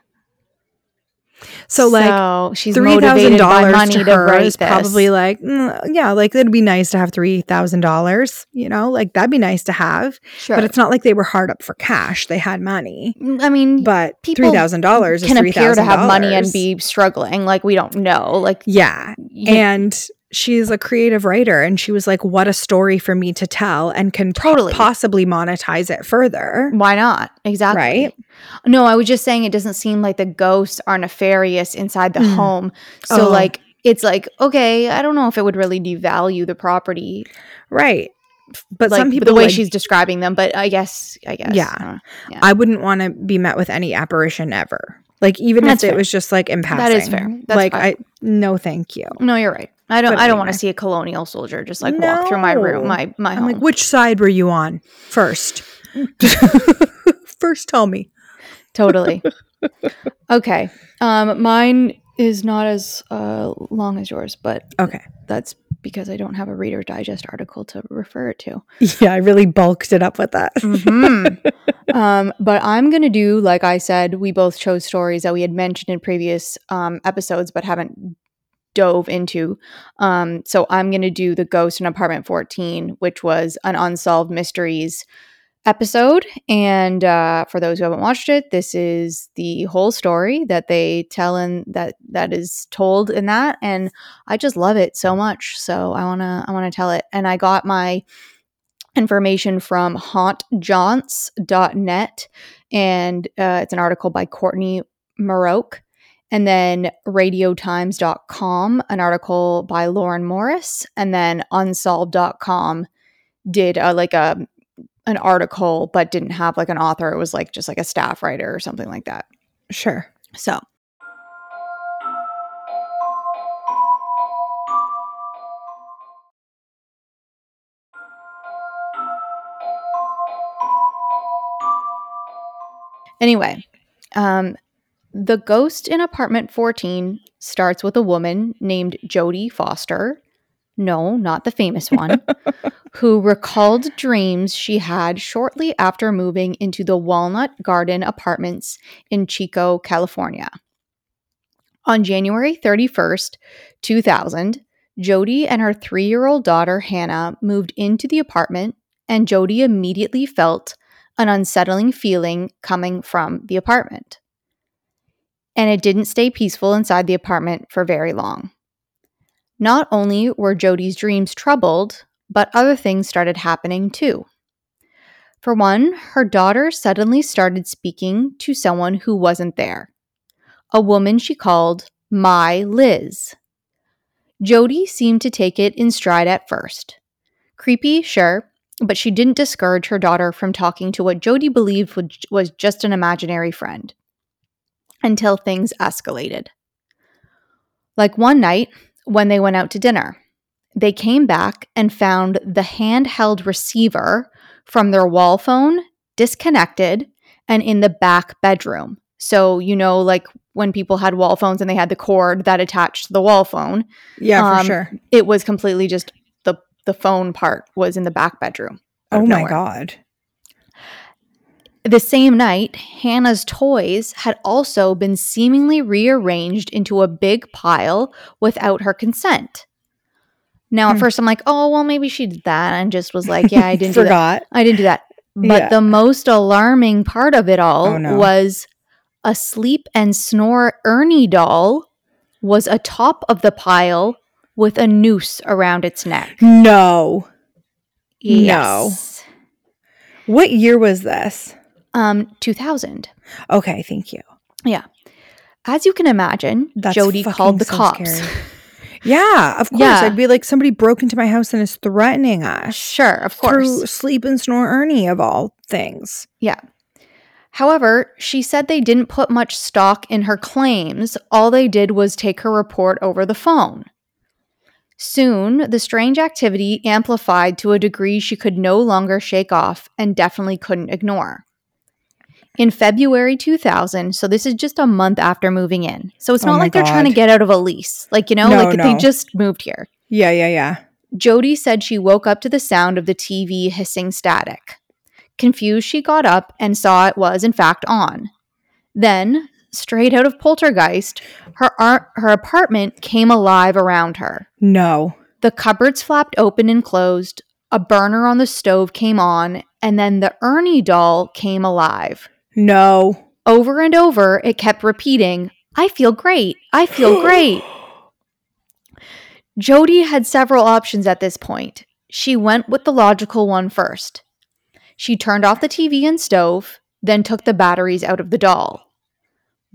Speaker 2: So like
Speaker 1: so she's
Speaker 2: three thousand dollars
Speaker 1: money
Speaker 2: to
Speaker 1: to,
Speaker 2: her
Speaker 1: write
Speaker 2: is
Speaker 1: this.
Speaker 2: probably like mm, yeah, like it'd be nice to have three thousand dollars. You know, like that'd be nice to have.
Speaker 1: sure.
Speaker 2: But it's not like they were hard up for cash; they had money.
Speaker 1: I mean,
Speaker 2: But three thousand dollars is
Speaker 1: can appear to have money and be struggling. Like we don't know. Like
Speaker 2: yeah.
Speaker 1: you-
Speaker 2: And she's a creative writer, and she was like, "What a story for me to tell, and can po-
Speaker 1: Totally.
Speaker 2: possibly monetize it further."
Speaker 1: why not? Exactly.
Speaker 2: Right?
Speaker 1: No, I was just saying it doesn't seem like the ghosts are nefarious inside the
Speaker 2: Mm.
Speaker 1: home. So
Speaker 2: Oh.
Speaker 1: like it's like okay, I don't know if it would really devalue the property.
Speaker 2: Right. But
Speaker 1: like
Speaker 2: some people
Speaker 1: the way
Speaker 2: like,
Speaker 1: she's describing them, but I guess I guess
Speaker 2: Yeah.
Speaker 1: I don't.
Speaker 2: I wouldn't want to be met with any apparition ever. Like even
Speaker 1: That's
Speaker 2: if it was just like in passing.
Speaker 1: That is fair. That's
Speaker 2: like
Speaker 1: fine.
Speaker 2: I no thank you.
Speaker 1: No, you're right. I don't.
Speaker 2: But
Speaker 1: I don't want to see a colonial soldier just like walk through my room,
Speaker 2: No.
Speaker 1: my my
Speaker 2: I'm
Speaker 1: home.
Speaker 2: like, which side were you on first? first tell me.
Speaker 1: totally. okay. Um, mine is not as uh, long as yours, but
Speaker 2: Okay.
Speaker 1: that's because I don't have a Reader Digest article to refer it to.
Speaker 2: Yeah, I really bulked it up with that.
Speaker 1: Mhm. um, but I'm going to do, like I said, we both chose stories that we had mentioned in previous um, episodes but haven't dove into. Um, so I'm going to do The Ghost in Apartment 14, which was an Unsolved Mysteries episode. And uh, for those who haven't watched it, this is the whole story that they tell in that that is told in that. And I just love it so much. So I wanna I wanna tell it. And I got my information from hauntjaunts.net and uh, it's an article by Courtney Maroke. And then radiotimes.com, an article by Lauren Morris, and then unsolved.com did uh, like a an article but didn't have like an author. It was like just like a staff writer or something like that.
Speaker 2: Sure.
Speaker 1: So anyway, um, the ghost in apartment 14 starts with a woman named Jodie Foster. No, not the famous one, who recalled dreams she had shortly after moving into the Walnut Garden apartments in Chico, California. On January 31st, 2000, Jody and her three year old daughter Hannah moved into the apartment, and Jody immediately felt an unsettling feeling coming from the apartment. And it didn't stay peaceful inside the apartment for very long. Not only were Jody's dreams troubled, but other things started happening too. For one, her daughter suddenly started speaking to someone who wasn't there a woman she called My Liz. Jody seemed to take it in stride at first. Creepy, sure, but she didn't discourage her daughter from talking to what Jody believed was- just an imaginary friend. Until things escalated. Like one night when they went out to dinner, they came back and found the handheld receiver from their wall phone disconnected and in the back bedroom. So, you know, like when people had wall phones and they had the cord that attached to the wall phone,
Speaker 2: Yeah, for
Speaker 1: Um,
Speaker 2: sure.
Speaker 1: it was completely just the the phone part was in the back bedroom.
Speaker 2: Oh my
Speaker 1: nowhere.
Speaker 2: god.
Speaker 1: The same night, Hannah's toys had also been seemingly rearranged into a big pile without her consent. Now, at
Speaker 2: Hmm.
Speaker 1: first, I'm like, oh, well, maybe she did that and just was like, yeah, I didn't do that.
Speaker 2: Forgot.
Speaker 1: I didn't do that. But
Speaker 2: Yeah.
Speaker 1: the most alarming part of it all
Speaker 2: Oh, no.
Speaker 1: was a sleep and snore Ernie doll was atop of the pile with a noose around its neck.
Speaker 2: No.
Speaker 1: Yes.
Speaker 2: What year was this?
Speaker 1: Um, 2000.
Speaker 2: Okay, thank you. Yeah.
Speaker 1: As you can imagine,
Speaker 2: That's
Speaker 1: Jody called the
Speaker 2: so
Speaker 1: cops.
Speaker 2: scary. Yeah, of course.
Speaker 1: Yeah.
Speaker 2: I'd be like, somebody broke into my house and is threatening us.
Speaker 1: Sure, of course.
Speaker 2: Through sleep and snore Ernie of all things.
Speaker 1: Yeah. However, she said they didn't put much stock in her claims. All they did was take her report over the phone. Soon, the strange activity amplified to a degree she could no longer shake off and definitely couldn't ignore. In February 2000, so this is just a month after moving in. So it's
Speaker 2: Oh
Speaker 1: not
Speaker 2: my
Speaker 1: like they're trying to get out of a lease. Like, you know,
Speaker 2: No,
Speaker 1: like they just moved here.
Speaker 2: Yeah, yeah, yeah.
Speaker 1: Jody said she woke up to the sound of the TV hissing static. Confused, she got up and saw it was, in fact, on. Then, straight out of Poltergeist, her ar- her apartment came alive around her.
Speaker 2: No.
Speaker 1: The cupboards flapped open and closed, a burner on the stove came on, and then the Ernie doll came alive.
Speaker 2: No.
Speaker 1: Over and over, it kept repeating, I feel great. I feel great. Jody had several options at this point. She went with the logical one first. She turned off the TV and stove, then took the batteries out of the doll.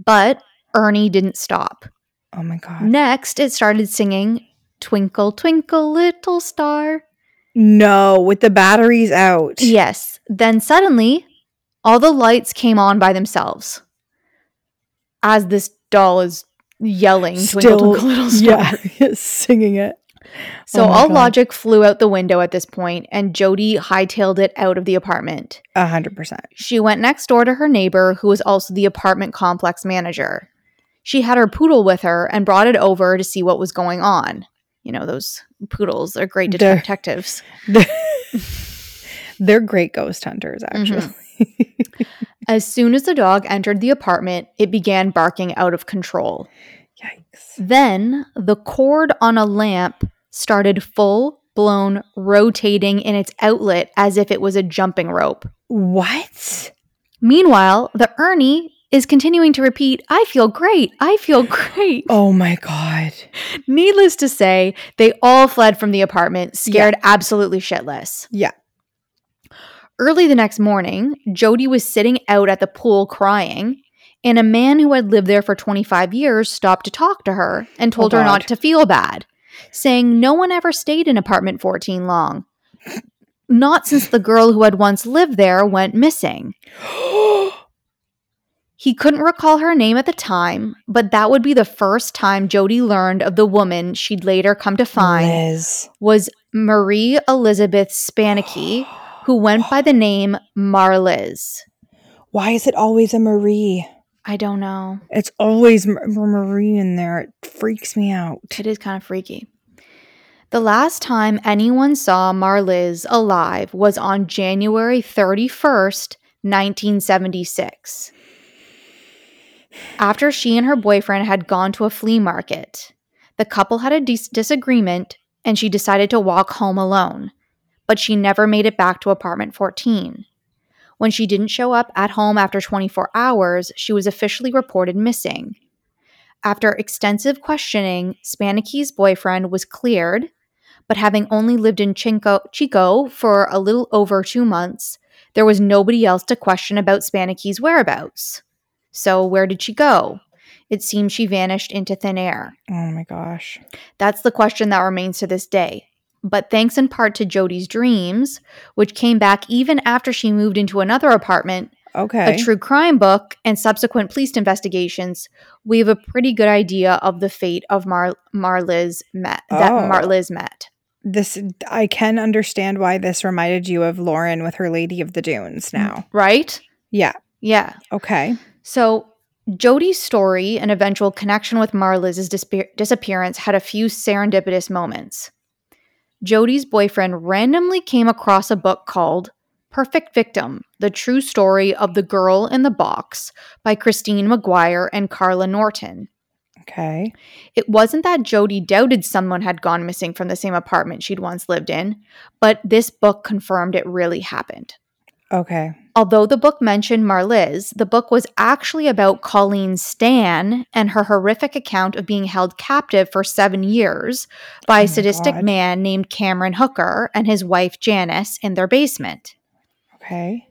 Speaker 1: But Ernie didn't stop.
Speaker 2: Oh my god.
Speaker 1: Next, it started singing, Twinkle, Twinkle, Little Star.
Speaker 2: No, with the batteries out.
Speaker 1: Yes. Then suddenly, all the lights came on by themselves. As this doll is yelling, Twinkle,
Speaker 2: Still,
Speaker 1: Twinkle, Little Star.
Speaker 2: yeah, singing it.
Speaker 1: So
Speaker 2: Oh
Speaker 1: all
Speaker 2: God.
Speaker 1: logic flew out the window at this point, and Jody hightailed it out of the apartment.
Speaker 2: A hundred percent.
Speaker 1: She went next door to her neighbor, who was also the apartment complex manager. She had her poodle with her and brought it over to see what was going on. You know, those poodles are great
Speaker 2: They're-
Speaker 1: detectives.
Speaker 2: They're great ghost hunters, actually.
Speaker 1: Mm-hmm. As soon as the dog entered the apartment, it began barking out of control.
Speaker 2: Yikes.
Speaker 1: Then the cord on a lamp started full blown rotating in its outlet as if it was a jumping rope.
Speaker 2: What?
Speaker 1: Meanwhile, the Ernie is continuing to repeat, I feel great. I feel great.
Speaker 2: Oh my god.
Speaker 1: Needless to say, they all fled from the apartment, scared absolutely shitless.
Speaker 2: Yeah.
Speaker 1: Early the next morning, Jody was sitting out at the pool crying, and a man who had lived there for 25 years stopped to talk to her and oh, told
Speaker 2: Oh,
Speaker 1: her not to feel bad, saying no one ever stayed in apartment 14 long. Not since the girl who had once lived there went missing. He couldn't recall her name at the time, but that would be the first time Jody learned of the woman she'd later come to find
Speaker 2: Liz.
Speaker 1: was Marie Elizabeth Spannhake, who went by the name Marliz.
Speaker 2: Why is it always a Marie?
Speaker 1: I don't know.
Speaker 2: It's always M- Marie in there. It freaks me out.
Speaker 1: It is kind of freaky. The last time anyone saw Marliz alive was on January 31st, 1976. After she and her boyfriend had gone to a flea market, the couple had a dis- disagreement and she decided to walk home alone, but she never made it back to apartment 14. When she didn't show up at home after 24 hours, she was officially reported missing. After extensive questioning, Spannhake's boyfriend was cleared, but having only lived in Chico, Chico for a little over two months, there was nobody else to question about Spannhake's whereabouts. So, where did she go? It seems she vanished into thin air.
Speaker 2: Oh my gosh.
Speaker 1: That's the question that remains to this day. But thanks in part to Jody's dreams, which came back even after she moved into another apartment,
Speaker 2: Okay.
Speaker 1: a true crime book, and subsequent police investigations, we have a pretty good idea of the fate of Mar Marliz met that
Speaker 2: Oh.
Speaker 1: Marliz met.
Speaker 2: this I can understand why this reminded you of Lauren with her Lady of the Dunes mm, now.
Speaker 1: Right?
Speaker 2: Yeah.
Speaker 1: Yeah.
Speaker 2: Okay.
Speaker 1: So Jody's story and eventual connection with Marliz's disappearance had a few serendipitous moments. Jody's boyfriend randomly came across a book called Perfect Victim The True Story of the Girl in the Box by Christine McGuire and Carla Norton.
Speaker 2: Okay.
Speaker 1: It wasn't that Jody doubted someone had gone missing from the same apartment she'd once lived in, but this book confirmed it really happened.
Speaker 2: Okay.
Speaker 1: Although the book mentioned Marliz, the book was actually about Colleen Stan and her horrific account of being held captive for seven years by
Speaker 2: Oh
Speaker 1: a sadistic
Speaker 2: God.
Speaker 1: man named Cameron Hooker and his wife Janice in their basement.
Speaker 2: Okay.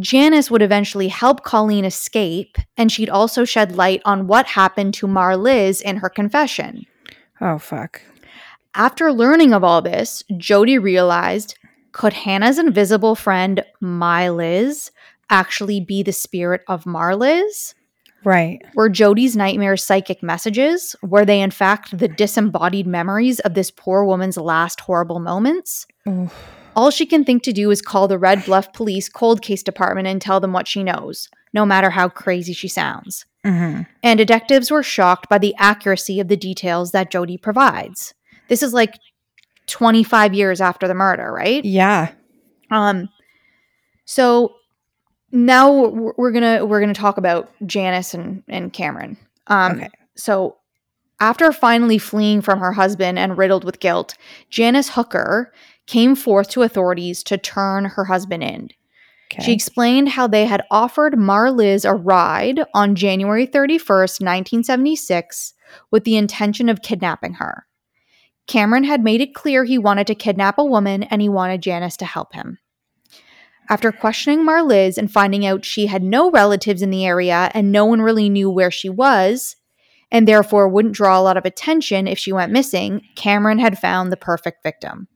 Speaker 1: Janice would eventually help Colleen escape, and she'd also shed light on what happened to Marliz in her confession.
Speaker 2: Oh fuck.
Speaker 1: After learning of all this, Jody realized could Hannah's invisible friend, My Liz, actually be the spirit of Marliz?
Speaker 2: Right.
Speaker 1: Were Jody's nightmares psychic messages? Were they, in fact, the disembodied memories of this poor woman's last horrible moments?
Speaker 2: Oof.
Speaker 1: All she can think to do is call the Red Bluff Police Cold Case Department and tell them what she knows, no matter how crazy she sounds.
Speaker 2: hmm
Speaker 1: And detectives were shocked by the accuracy of the details that Jody provides. This is like 25 years after the murder, right?
Speaker 2: Yeah.
Speaker 1: Um so now we're we're gonna we're gonna talk about Janice and and Cameron. Um,
Speaker 2: Okay.
Speaker 1: So after finally fleeing from her husband and riddled with guilt, Janice Hooker came forth to authorities to turn her husband in.
Speaker 2: Okay.
Speaker 1: She explained how they had offered Marliz a ride on January 31st, 1976, with the intention of kidnapping her. Cameron had made it clear he wanted to kidnap a woman and he wanted Janice to help him. After questioning Marliz and finding out she had no relatives in the area and no one really knew where she was, and therefore wouldn't draw a lot of attention if she went missing, Cameron had found the perfect victim.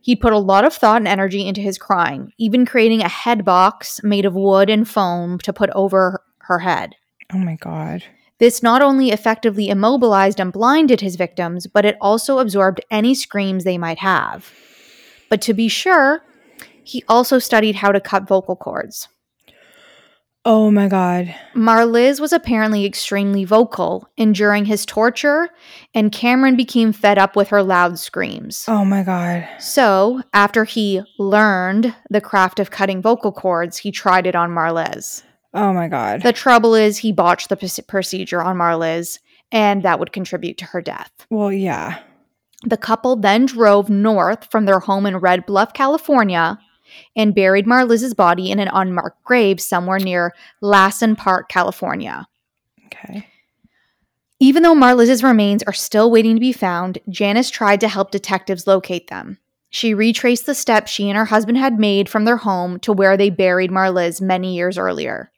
Speaker 1: He'd put a lot of thought and energy into his crime, even creating a head box made of wood and foam to put over her head.
Speaker 2: oh my god.
Speaker 1: This not only effectively immobilized and blinded his victims, but it also absorbed any screams they might have. But to be sure, he also studied how to cut vocal cords.
Speaker 2: Oh my god.
Speaker 1: Marliz was apparently extremely vocal, enduring his torture, and Cameron became fed up with her loud screams.
Speaker 2: Oh my god.
Speaker 1: So, after he learned the craft of cutting vocal cords, he tried it on Marliz.
Speaker 2: Oh my god.
Speaker 1: The trouble is, he botched the proce- procedure on Marliz, and that would contribute to her death.
Speaker 2: well, yeah.
Speaker 1: The couple then drove north from their home in Red Bluff, California, and buried Marliz's body in an unmarked grave somewhere near Lassen Park, California.
Speaker 2: Okay.
Speaker 1: Even though Marliz's remains are still waiting to be found, Janice tried to help detectives locate them. She retraced the steps she and her husband had made from their home to where they buried Marliz many years earlier.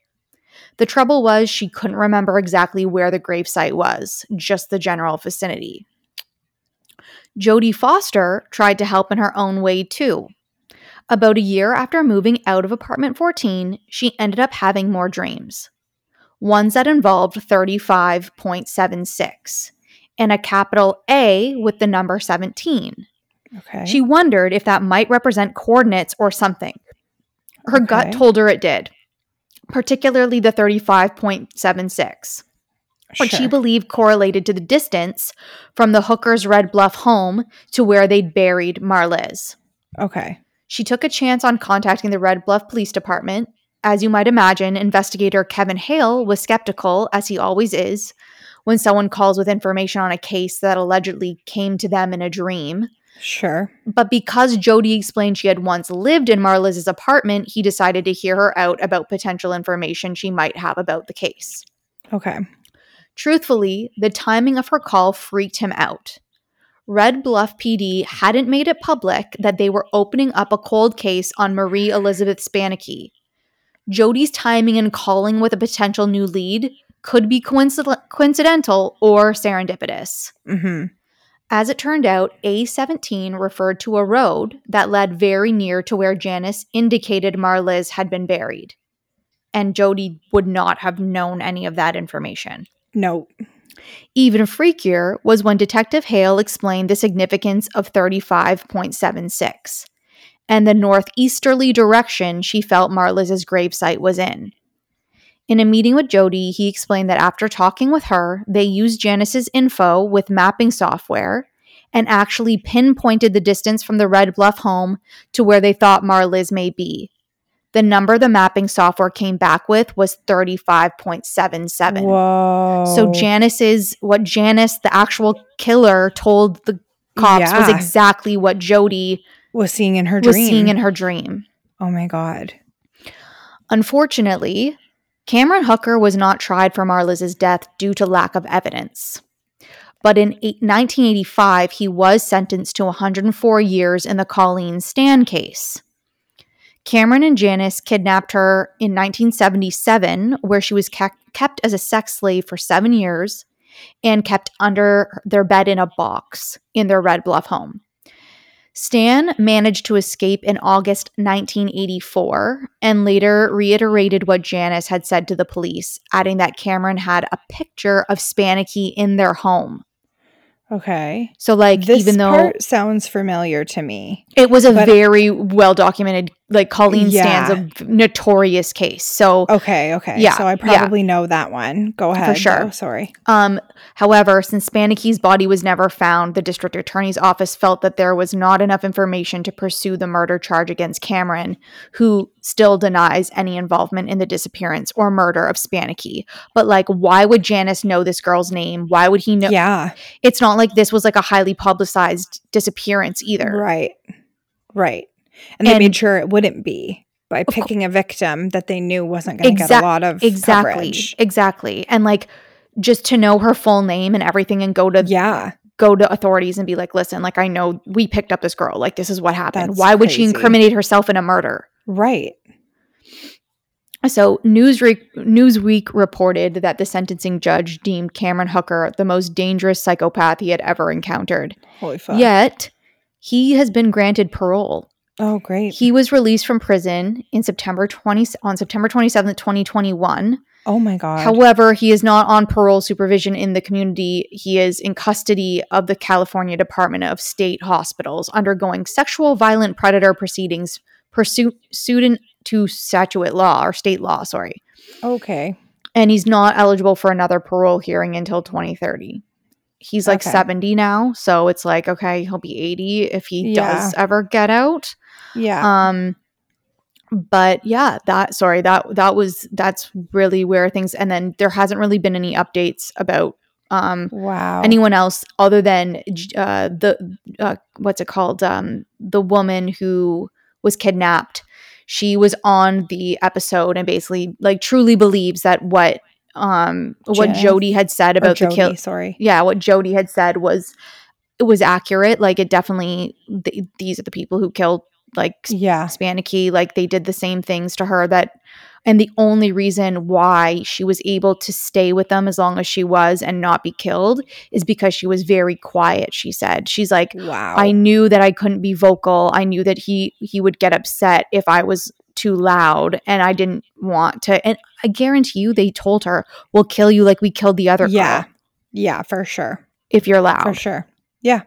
Speaker 1: The trouble was she couldn't remember exactly where the gravesite was, just the general vicinity. Jodie Foster tried to help in her own way too. About a year after moving out of apartment 14, she ended up having more dreams. Ones that involved 35.76 and a capital A with the number 17.
Speaker 2: Okay.
Speaker 1: She wondered if that might represent coordinates or something. Her gut told her it did, particularly the 35.76 which she believed correlated to the distance from the hooker's Red Bluff home to where they'd buried Marliz.
Speaker 2: Okay.
Speaker 1: She took a chance on contacting the Red Bluff Police Department. As you might imagine, investigator Kevin Hale was skeptical, as he always is, when someone calls with information on a case that allegedly came to them in a dream.
Speaker 2: Sure.
Speaker 1: But because Jody explained she had once lived in Marliz's apartment, he decided to hear her out about potential information she might have about the case.
Speaker 2: Okay.
Speaker 1: Truthfully, the timing of her call freaked him out. Red Bluff PD hadn't made it public that they were opening up a cold case on Marie Elizabeth Spannhake. Jody's timing and calling with a potential new lead could be coincid- coincidental or serendipitous.
Speaker 2: Mm-hmm.
Speaker 1: As it turned out, A17 referred to a road that led very near to where Janice indicated Marliz had been buried. And Jody would not have known any of that information.
Speaker 2: No.
Speaker 1: Even freakier was when Detective Hale explained the significance of 35.76 and the northeasterly direction she felt Marliz's gravesite was in. In a meeting with Jody, he explained that after talking with her, they used Janice's info with mapping software and actually pinpointed the distance from the Red Bluff home to where they thought Marliz may be. The number the mapping software came back with was 35.77.
Speaker 2: Whoa.
Speaker 1: So Janice's what Janice, the actual killer, told the cops was exactly what Jody
Speaker 2: was seeing in her
Speaker 1: was
Speaker 2: dream.
Speaker 1: seeing in her dream.
Speaker 2: oh my god.
Speaker 1: Unfortunately, Cameron Hooker was not tried for Marliz's death due to lack of evidence. But in 1985, he was sentenced to 104 years in the Colleen Stan case. Cameron and Janice kidnapped her in 1977, where she was ke- kept as a sex slave for seven years and kept under their bed in a box in their Red Bluff home. Stan managed to escape in August 1984 and later reiterated what Janice had said to the police, adding that Cameron had a picture of Spannhake in their home.
Speaker 2: Okay.
Speaker 1: So, like,
Speaker 2: This
Speaker 1: even though
Speaker 2: part sounds familiar to me.
Speaker 1: it was a very well documented like Colleen
Speaker 2: Yeah.
Speaker 1: Stan's a notorious case. So
Speaker 2: Okay, okay.
Speaker 1: Yeah,
Speaker 2: So I
Speaker 1: yeah.
Speaker 2: probably know that one. Go ahead.
Speaker 1: For sure.
Speaker 2: though, Sorry.
Speaker 1: Um, however, since Spannhake's body was never found, the district attorney's office felt that there was not enough information to pursue the murder charge against Cameron, who still denies any involvement in the disappearance or murder of Spannhake. But like, why would Janice know this girl's name? Why would he know?
Speaker 2: Yeah.
Speaker 1: It's not like this was like a highly publicized disappearance either.
Speaker 2: Right. Right. And they
Speaker 1: And-
Speaker 2: made sure it wouldn't be by picking a victim that they knew wasn't going to get
Speaker 1: Exact-
Speaker 2: a lot of
Speaker 1: Exactly.
Speaker 2: coverage.
Speaker 1: Exactly. And like, just to know her full name and everything and go to
Speaker 2: Yeah.
Speaker 1: go to authorities and be like, listen, like I know we picked up this girl. Like this is what happened.
Speaker 2: That's
Speaker 1: Why would she incriminate herself in a murder?
Speaker 2: Right.
Speaker 1: So Newsweek, Newsweek reported that the sentencing judge deemed Cameron Hooker the most dangerous psychopath he had ever encountered.
Speaker 2: Holy fuck.
Speaker 1: Yet he has been granted parole.
Speaker 2: Oh, great.
Speaker 1: He was released from prison in September 20 on September 27th, 2021.
Speaker 2: oh my God.
Speaker 1: However, he is not on parole supervision in the community. He is in custody of the California Department of State Hospitals, undergoing sexual violent predator proceedings pursuant to statute law or state law. Sorry,
Speaker 2: okay.
Speaker 1: and he's not eligible for another parole hearing until 2030. He's like
Speaker 2: Okay.
Speaker 1: 70 now, so it's like okay, he'll be 80 if he does ever get out.
Speaker 2: Yeah.
Speaker 1: Um but yeah, that sorry, that that was that's really where things and then there hasn't really been any updates about um
Speaker 2: wow.
Speaker 1: anyone else other than uh the uh what's it called um the woman who was kidnapped. She was on the episode and basically like truly believes that what um what Jody had said about the kill
Speaker 2: Sorry.
Speaker 1: yeah, what Jody had said was it was accurate. Like it definitely th- these are the people who killed like
Speaker 2: Yeah.
Speaker 1: Spannhake, like they did the same things to her that and the only reason why she was able to stay with them as long as she was and not be killed is because she was very quiet, she said. She's like
Speaker 2: Wow.
Speaker 1: I knew that I couldn't be vocal. I knew that he he would get upset if I was too loud and I didn't want to and I guarantee you they told her, "We'll kill you like we killed the other
Speaker 2: yeah.
Speaker 1: girl
Speaker 2: Yeah, for sure.
Speaker 1: if you're loud."
Speaker 2: For sure. Yeah.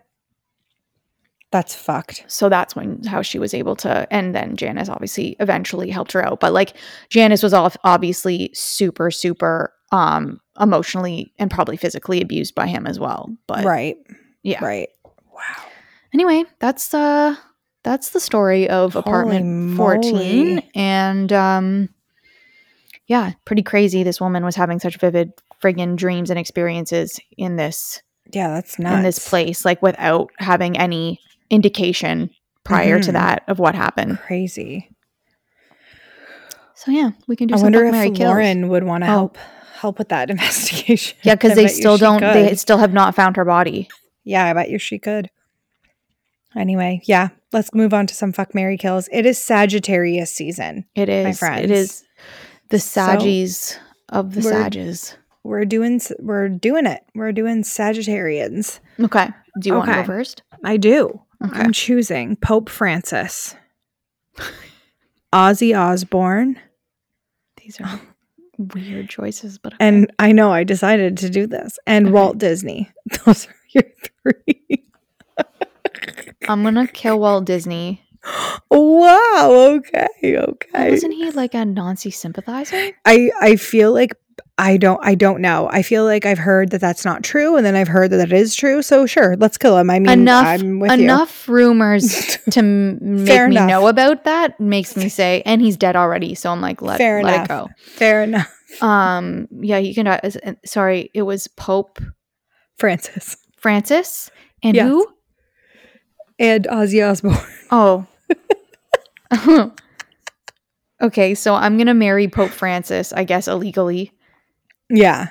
Speaker 2: That's fucked.
Speaker 1: so that's when how she was able to and then janice obviously eventually helped her out but like janice was off obviously super super um emotionally and probably physically abused by him as well but
Speaker 2: right.
Speaker 1: yeah
Speaker 2: Right. Wow.
Speaker 1: anyway that's uh that's the story of
Speaker 2: Holy
Speaker 1: apartment 14
Speaker 2: moly.
Speaker 1: and um yeah pretty crazy this woman was having such vivid friggin dreams and experiences in this
Speaker 2: Yeah, that's nuts.
Speaker 1: in this place like without having any indication prior to
Speaker 2: Mhm.
Speaker 1: that of what happened
Speaker 2: Crazy.
Speaker 1: So yeah, we can do
Speaker 2: I wonder if
Speaker 1: Kills.
Speaker 2: Lauren would want to
Speaker 1: Oh.
Speaker 2: help help with that investigation.
Speaker 1: Yeah, because they still don't. They still have not found her body.
Speaker 2: Yeah, I bet you she could. Anyway, yeah, let's move on to some fuck Mary kills. It is Sagittarius season.
Speaker 1: It is. It
Speaker 2: friends.
Speaker 1: is the
Speaker 2: So,
Speaker 1: of the
Speaker 2: we're-
Speaker 1: Sages.
Speaker 2: We're doing we're doing it. We're doing Sagittarians.
Speaker 1: Okay. Do you want to go first?
Speaker 2: I do.
Speaker 1: Okay.
Speaker 2: I'm choosing Pope Francis, Ozzy Osbourne,
Speaker 1: These are weird choices, but
Speaker 2: and I know I decided to do this, and
Speaker 1: Okay.
Speaker 2: Walt Disney. Those are your three.
Speaker 1: I'm gonna kill Walt Disney.
Speaker 2: wow. Okay. Okay.
Speaker 1: Wasn't he like a Nazi sympathizer?
Speaker 2: I I feel like I don't I don't know. I feel like I've heard that that's not true, and then I've heard that it is true. So sure, let's kill him. I mean,
Speaker 1: enough
Speaker 2: I'm with
Speaker 1: enough rumors to make
Speaker 2: Fair
Speaker 1: me
Speaker 2: enough.
Speaker 1: know about that makes me say, and he's dead already. So I'm like, let
Speaker 2: Fair
Speaker 1: let
Speaker 2: enough.
Speaker 1: it go.
Speaker 2: Fair enough,
Speaker 1: Um, yeah, you can. Uh, uh, sorry, it was Pope
Speaker 2: Francis
Speaker 1: Francis and
Speaker 2: Yes.
Speaker 1: who?
Speaker 2: and Ozzy Osbourne.
Speaker 1: Oh. okay, so I'm gonna marry Pope Francis, I guess illegally,
Speaker 2: yeah,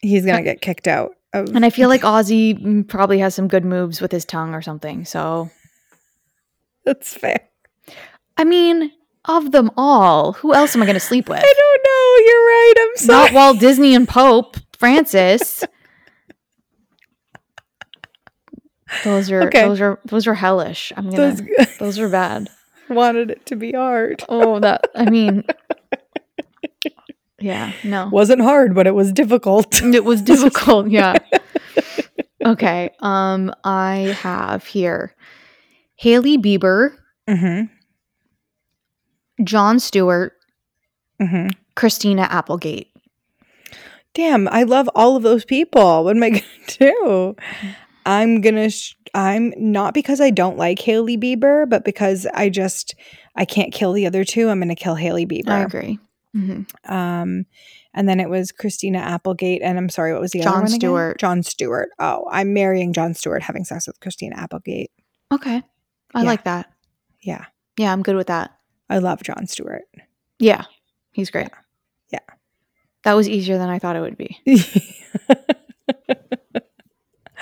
Speaker 2: he's gonna get kicked out. Of,
Speaker 1: and I feel like Ozzy mm, probably has some good moves with his tongue or something. So,
Speaker 2: that's fair.
Speaker 1: I mean, of them all, who else am I gonna sleep with?
Speaker 2: I don't know. You're right. I'm sorry.
Speaker 1: Not Walt Disney and Pope Francis. Those are
Speaker 2: Okay.
Speaker 1: those are those are hellish. I'm gonna
Speaker 2: Those
Speaker 1: those are bad.
Speaker 2: wanted it to be hard.
Speaker 1: Oh, that I mean, yeah, no,
Speaker 2: Wasn't hard, but it was difficult.
Speaker 1: it was difficult. Yeah. Okay. Um, I have here Hailey Bieber,
Speaker 2: Mm-hmm.
Speaker 1: Jon Stewart,
Speaker 2: hmm
Speaker 1: Christina Applegate.
Speaker 2: Damn, I love all of those people. What am I gonna do? I'm gonna. Sh- I'm not because I don't like Hailey Bieber, but because I just I can't kill the other two. I'm gonna kill Hailey Bieber.
Speaker 1: I agree. Mhm.
Speaker 2: Um, and then it was Christina Applegate, and I'm sorry, what was the
Speaker 1: Jon
Speaker 2: other one? again?
Speaker 1: Stewart.
Speaker 2: Jon Stewart. Oh, I'm marrying Jon Stewart, having sex with Christina Applegate.
Speaker 1: Okay. I
Speaker 2: Yeah.
Speaker 1: like that.
Speaker 2: Yeah,
Speaker 1: Yeah, I'm good with that.
Speaker 2: I love Jon Stewart.
Speaker 1: Yeah. He's great.
Speaker 2: Yeah.
Speaker 1: That was easier than I thought it would be.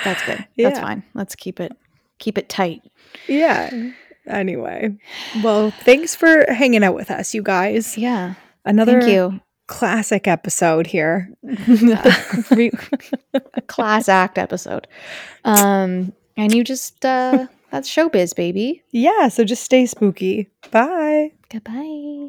Speaker 1: That's good. That's
Speaker 2: Yeah.
Speaker 1: fine. Let's keep it keep it tight.
Speaker 2: yeah. Anyway, well, thanks for hanging out with us, you guys.
Speaker 1: Yeah.
Speaker 2: Another
Speaker 1: Thank you.
Speaker 2: classic episode here.
Speaker 1: Re- class act episode. Um and you just uh that's showbiz, baby.
Speaker 2: Yeah, so just stay spooky. Bye.
Speaker 1: Goodbye.